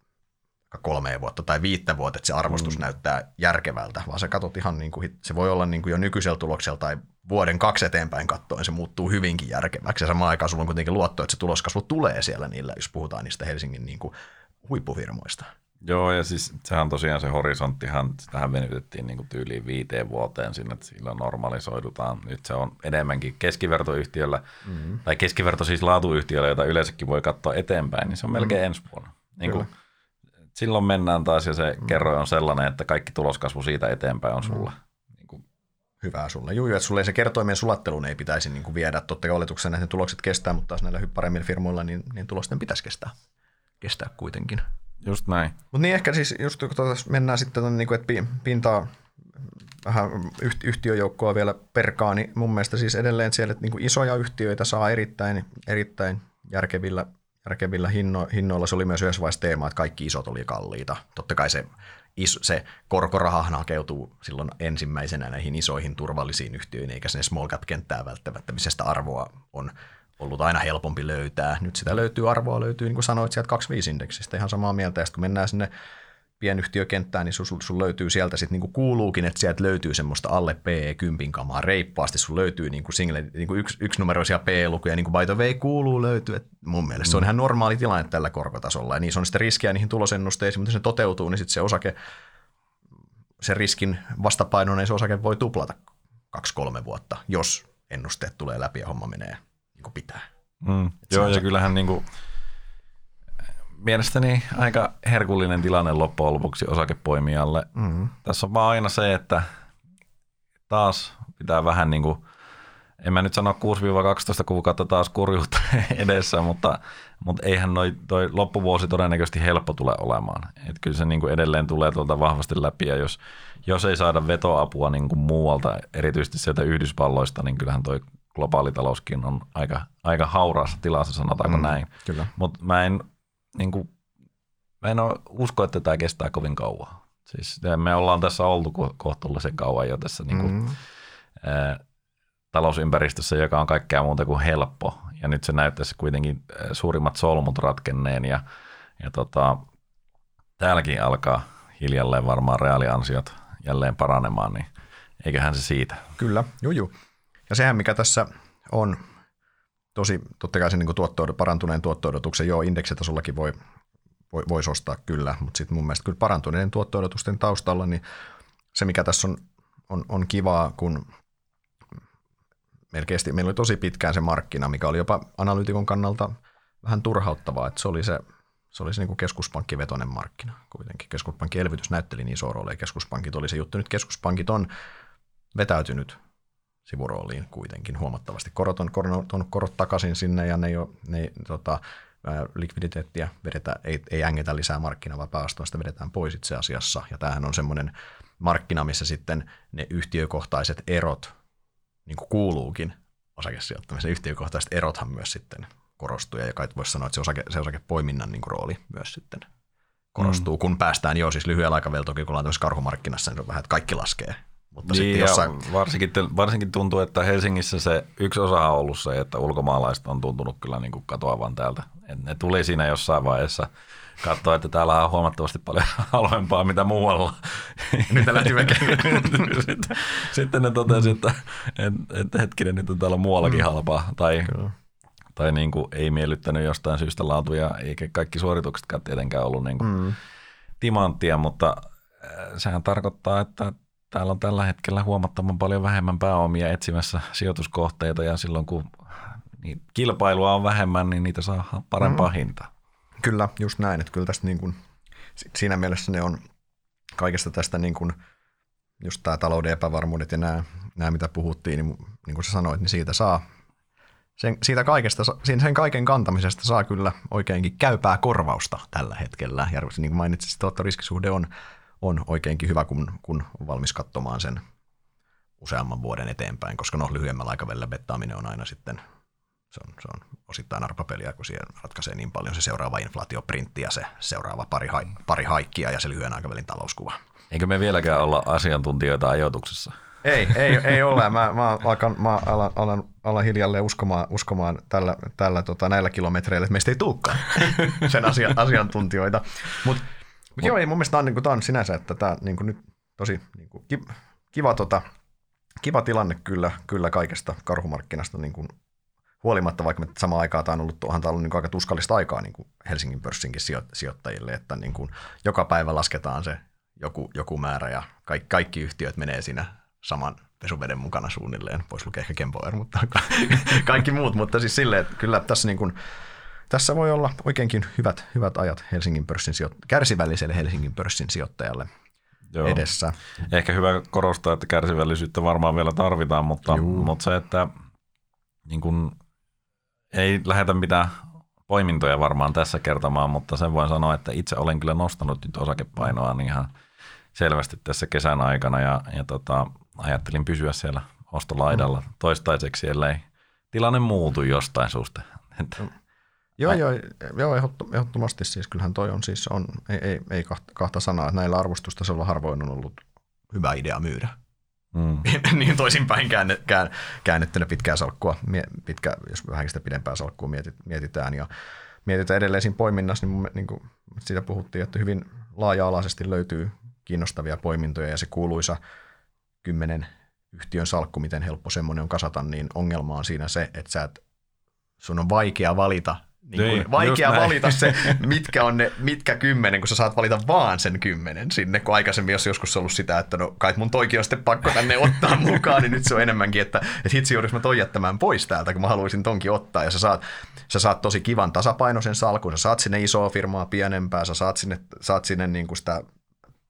kolme vuotta tai viittä vuotta, että se arvostus mm. näyttää järkevältä, vaan sä katsot ihan niin kuin, se voi olla niin kuin jo nykyisellä tuloksella tai vuoden kaksi eteenpäin katsoen se muuttuu hyvinkin järkeväksi ja samaan aikaan sulla on kuitenkin luotto, että se tuloskasvu tulee siellä niillä, jos puhutaan niistä Helsingin niin kuin huippufirmoista. Joo, ja siis sehän tosiaan se horisonttihan, tähän venytettiin niin tyyliin viiteen vuoteen sinne, että sillä normalisoidutaan. Nyt se on enemmänkin keskivertoyhtiöllä, mm-hmm. tai keskiverto siis laatuyhtiöllä, jota yleensäkin voi katsoa eteenpäin, niin se on melkein mm-hmm. ensi vuonna. Niin kuin, silloin mennään taas, ja se mm-hmm. kerroin on sellainen, että kaikki tuloskasvu siitä eteenpäin on sulla. Mm-hmm. Niin kuin. Hyvää sulle. Juu, että sulle se kertoimien sulatteluun ei pitäisi niin kuin viedä. Totta kai oletuksena ne tulokset kestää, mutta taas näillä paremmilla firmoilla niin, niin tulosten pitäisi kestää, kestää kuitenkin. Just näin. Mutta niin ehkä siis, just kun tuota mennään sitten, niin kuin, että pintaa vähän yhtiöjoukkoa vielä perkaa, niin mun mielestä siis edelleen siellä että niin isoja yhtiöitä saa erittäin, erittäin järkevillä, järkevillä hinno, hinnoilla. Se oli myös yhdessä vaiheessa teema, että kaikki isot oli kalliita. Totta kai se, se korkoraha hakeutuu silloin ensimmäisenä näihin isoihin turvallisiin yhtiöihin, eikä sinne small cap-kenttää välttämättä, missä sitä arvoa on ollut aina helpompi löytää. Nyt sitä löytyy, arvoa löytyy, niin kuin sanoit, sieltä 25-indeksistä ihan samaa mieltä. Ja sitten kun mennään sinne pienyhtiökenttään, niin sun, sun löytyy sieltä sitten niinku kuuluukin, että sieltä löytyy semmoista alle PE10 kamaa reippaasti, sun löytyy niinku single, niinku yksi, yksinumeroisia PE-lukuja, niin kuin by the way kuuluu löytyy, että mun mielestä mm. se on mm. ihan normaali tilanne tällä korkotasolla, ja niin se on sitten riskiä niihin tulosennusteisiin, mutta se toteutuu, niin sitten se osake, se riskin vastapainoinen niin se osake voi tuplata kaksi-kolme vuotta, jos ennusteet tulee läpi ja homma menee kuin pitää. Mm. Joo, ja se... kyllähän niin kuin, mielestäni aika herkullinen tilanne loppujen lopuksi osakepoimijalle. Mm-hmm. Tässä on vaan aina se, että taas pitää vähän niin kuin, en mä nyt sano 6-12 kuukautta taas kurjuutta edessä, mutta, mutta eihän noi, toi loppuvuosi todennäköisesti helppo tule olemaan. Et kyllä se niin kuin edelleen tulee tuolta vahvasti läpi ja jos, jos ei saada vetoapua niin kuin muualta, erityisesti sieltä Yhdysvalloista, niin kyllähän toi globaali talouskin on aika, aika hauraassa tilassa, sanotaanko mm, näin. Mutta mä en niin kuin, mä en usko, että tämä kestää kovin kauan. Siis me ollaan tässä oltu kohtuullisen kauan jo tässä niin kuin, mm. ää, talousympäristössä, joka on kaikkea muuta kuin helppo. Ja nyt se näyttäisi kuitenkin suurimmat solmut ratkenneen ja, ja tota, täälläkin alkaa hiljalleen varmaan reaaliansiot jälleen paranemaan, niin eiköhän se siitä. Kyllä, juju. Ja sehän mikä tässä on tosi, totta kai se niin tuotto, parantuneen tuotto-odotuksen, joo, indeksitasollakin voi, voi, voisi ostaa kyllä, mutta sitten mun mielestä kyllä parantuneiden tuotto-odotusten taustalla, niin se mikä tässä on, on, on kivaa, kun melkein meillä oli tosi pitkään se markkina, mikä oli jopa analyytikon kannalta vähän turhauttavaa, että se oli se, se oli se niin keskuspankkivetoinen markkina kuitenkin. Keskuspankin elvytys näytteli niin iso rooli ja keskuspankit oli se juttu. Nyt keskuspankit on vetäytynyt sivurooliin kuitenkin huomattavasti. Korot on, on korot takaisin sinne ja ne ei ole, ne ei, tota, likviditeettiä vedetään, ei, ei ängetä lisää markkinavapaa sitä vedetään pois itse asiassa. Ja tämähän on semmoinen markkina, missä sitten ne yhtiökohtaiset erot, niin kuin kuuluukin osakesijoittamisen, yhtiökohtaiset erothan myös sitten korostuu, ja kai voisi sanoa, että se, osake, se osakepoiminnan niin kuin rooli myös sitten korostuu, mm. kun päästään jo siis lyhyellä aikavälillä, toki kun ollaan karhumarkkinassa, niin se on vähän, että kaikki laskee mutta niin, jossain... varsinkin, varsinkin tuntuu, että Helsingissä se yksi osa on ollut se, että ulkomaalaiset on tuntunut kyllä niin kuin katoavan täältä. Et ne tuli siinä jossain vaiheessa katsoa, että täällä on huomattavasti paljon halvempaa mitä muualla. Nyt lähti sitten, sitten ne totesi, että, että, että hetkinen, nyt on täällä muuallakin mm. halpaa. Tai, tai niin kuin ei miellyttänyt jostain syystä laatuja, eikä kaikki suorituksetkaan tietenkään ollut niin kuin mm. timanttia, mutta äh, sehän tarkoittaa, että täällä on tällä hetkellä huomattavan paljon vähemmän pääomia etsimässä sijoituskohteita ja silloin kun niin kilpailua on vähemmän, niin niitä saa parempaa mm. hintaa. Kyllä, just näin. Että kyllä tästä niin kuin, siinä mielessä ne on kaikesta tästä niin kuin, just tämä talouden epävarmuudet ja nämä, nämä mitä puhuttiin, niin, niin kuin sä sanoit, niin siitä saa sen, siitä kaikesta, sen kaiken kantamisesta saa kyllä oikeinkin käypää korvausta tällä hetkellä. Ja niin kuin mainitsit, tuottoriskisuhde on on oikeinkin hyvä, kun, kun on valmis katsomaan sen useamman vuoden eteenpäin, koska no lyhyemmällä aikavälillä bettaaminen on aina sitten, se on, se on osittain arpapeliä, kun siihen ratkaisee niin paljon se seuraava inflaatioprintti ja se seuraava pari, hai, pari haikkia ja se lyhyen aikavälin talouskuva. Eikö me vieläkään olla asiantuntijoita ajoituksessa? Ei, ei, ei ole. Mä, mä, alkan, mä alan, alan, alan hiljalleen uskomaan, uskomaan tällä, tällä, tota, näillä kilometreillä, että meistä ei tulekaan sen asia, asiantuntijoita. Mutta mutta joo, ei mun mielestä tämä on, niin kuin, tämä on sinänsä, että tämä niin kuin nyt tosi niin kuin, kiva, tota, kiva tilanne kyllä, kyllä kaikesta karhumarkkinasta niin kuin, huolimatta, vaikka me samaan aikaan tämä on ollut, onhan tämä ollut niin aika tuskallista aikaa niin kuin Helsingin pörssinkin sijoittajille, että niin kuin, joka päivä lasketaan se joku, joku määrä ja kaikki, kaikki yhtiöt menee siinä saman pesuveden mukana suunnilleen. Voisi lukea ehkä Kempower, mutta kaikki muut. Mutta siis silleen, että kyllä tässä niin kuin, tässä voi olla oikeinkin hyvät, hyvät ajat Helsingin pörssin sijo- kärsivälliselle Helsingin pörssin sijoittajalle Joo. edessä. Ehkä hyvä korostaa, että kärsivällisyyttä varmaan vielä tarvitaan, mutta, mutta se, että niin kun, ei lähetä mitään poimintoja varmaan tässä kertomaan, mutta sen voin sanoa, että itse olen kyllä nostanut nyt osakepainoa niin ihan selvästi tässä kesän aikana ja, ja tota, ajattelin pysyä siellä ostolaidalla mm. toistaiseksi, ellei tilanne muutu jostain suusta. Joo, joo, joo ehdottomasti. Siis kyllähän toi on siis, on, ei, ei, ei kahta, kahta sanaa, että näillä arvostustasolla harvoin on ollut hyvä idea myydä. Mm. niin toisinpäin käänne, kään, käännettynä pitkää salkkua, pitkä, jos vähän sitä pidempää salkkua mietit, mietitään. Ja mietitään edelleen siinä poiminnassa, niin, niin kuin siitä puhuttiin, että hyvin laaja-alaisesti löytyy kiinnostavia poimintoja ja se kuuluisa kymmenen yhtiön salkku, miten helppo semmoinen on kasata, niin ongelma on siinä se, että sä et, sun on vaikea valita niin kuin niin, vaikea valita se, mitkä on ne, mitkä kymmenen, kun sä saat valita vaan sen kymmenen sinne, kun aikaisemmin jos joskus ollut sitä, että no kai mun toikin on sitten pakko tänne ottaa mukaan, niin nyt se on enemmänkin, että, että hitsi joudus mä toi jättämään pois täältä, kun mä haluaisin tonkin ottaa, ja sä saat, sä saat tosi kivan tasapainoisen salkun, sä saat sinne isoa firmaa pienempää, sä saat sinne, saat sinne niin kuin sitä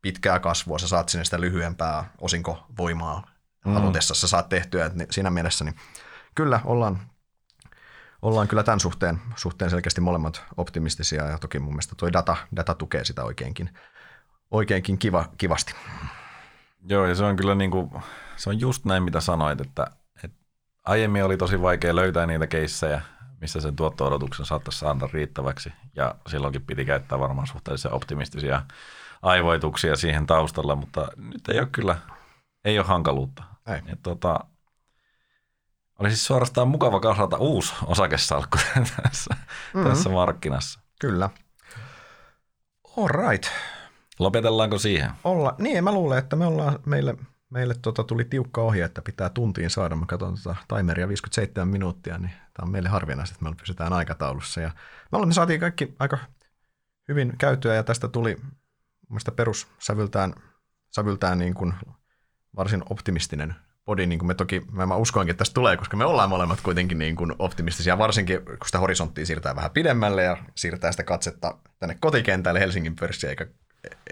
pitkää kasvua, sä saat sinne sitä lyhyempää osinkovoimaa mm. halutessa, sä saat tehtyä, että siinä mielessä niin kyllä ollaan ollaan kyllä tämän suhteen, suhteen selkeästi molemmat optimistisia ja toki mun mielestä tuo data, data tukee sitä oikeinkin, oikeinkin kiva, kivasti. Joo, ja se on kyllä niin kuin, se on just näin, mitä sanoit, että, että aiemmin oli tosi vaikea löytää niitä keissejä, missä sen tuotto-odotuksen saattaisi saada riittäväksi, ja silloinkin piti käyttää varmaan suhteellisen optimistisia aivoituksia siihen taustalla, mutta nyt ei ole kyllä, ei ole hankaluutta. Ei. Et, tota, oli siis suorastaan mukava kasvata uusi osakesalkku tässä, mm-hmm. tässä markkinassa. Kyllä. All right. Lopetellaanko siihen? Olla. Niin, mä luulen, että me ollaan, meille, meille tota, tuli tiukka ohje, että pitää tuntiin saada. Mä katson tota timeria 57 minuuttia, niin tämä on meille harvinaista, että me pysytään aikataulussa. Ja me, olemme, me saatiin kaikki aika hyvin käytyä ja tästä tuli mielestäni perussävyltään sävyltään niin kuin varsin optimistinen podi, niin kuin me toki, mä, mä uskoinkin, että tästä tulee, koska me ollaan molemmat kuitenkin niin kuin optimistisia, varsinkin kun sitä horisonttia siirtää vähän pidemmälle ja siirtää sitä katsetta tänne kotikentälle Helsingin pörssiin eikä,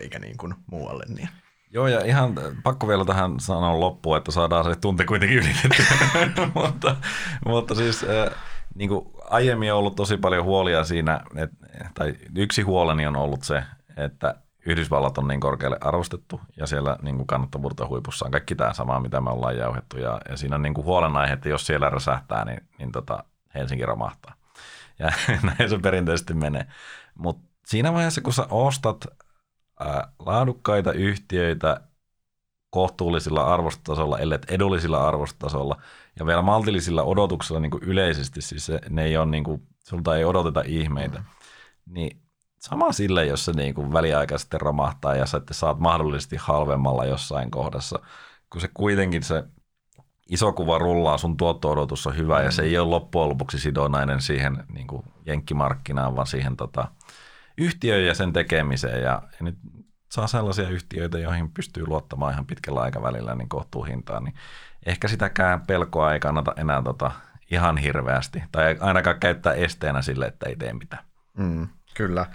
eikä niin kuin muualle. Niin. Joo, ja ihan pakko vielä tähän sanoa loppuun, että saadaan se tunti kuitenkin ylitetty. mutta, mutta siis niin kuin aiemmin on ollut tosi paljon huolia siinä, että, tai yksi huoleni on ollut se, että Yhdysvallat on niin korkealle arvostettu ja siellä niin kuin kannattavuutta huipussa on kaikki tämä sama, mitä me ollaan jauhettu. Ja, ja siinä on niin kuin huolenaihe, että jos siellä räsähtää, niin, niin tota, Helsinki romahtaa. Ja näin se perinteisesti menee. Mutta siinä vaiheessa, kun sä ostat ää, laadukkaita yhtiöitä kohtuullisilla arvostasolla, ellei edullisilla arvostasolla ja vielä maltillisilla odotuksilla niin kuin yleisesti, siis se, ne ei ole niin kuin, sulta ei odoteta ihmeitä, mm. niin sama sille, jos se niin kuin väliaikaisesti romahtaa ja sitten saat mahdollisesti halvemmalla jossain kohdassa, kun se kuitenkin se iso kuva rullaa, sun tuotto-odotus on hyvä mm. ja se ei ole loppujen lopuksi sidonainen siihen niin kuin jenkkimarkkinaan, vaan siihen tota, yhtiöön ja sen tekemiseen. Ja, ja nyt saa sellaisia yhtiöitä, joihin pystyy luottamaan ihan pitkällä aikavälillä niin kohtuuhintaan, niin ehkä sitäkään pelkoa ei kannata enää tota, ihan hirveästi, tai ainakaan käyttää esteenä sille, että ei tee mitään. Mm, kyllä.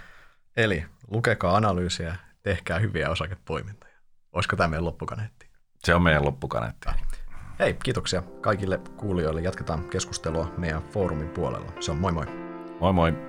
Eli lukekaa analyysiä, tehkää hyviä osakepoimintoja. Olisiko tämä meidän loppukaneetti? Se on meidän loppukaneetti. Hei, kiitoksia kaikille kuulijoille. Jatketaan keskustelua meidän foorumin puolella. Se on moi moi. Moi moi.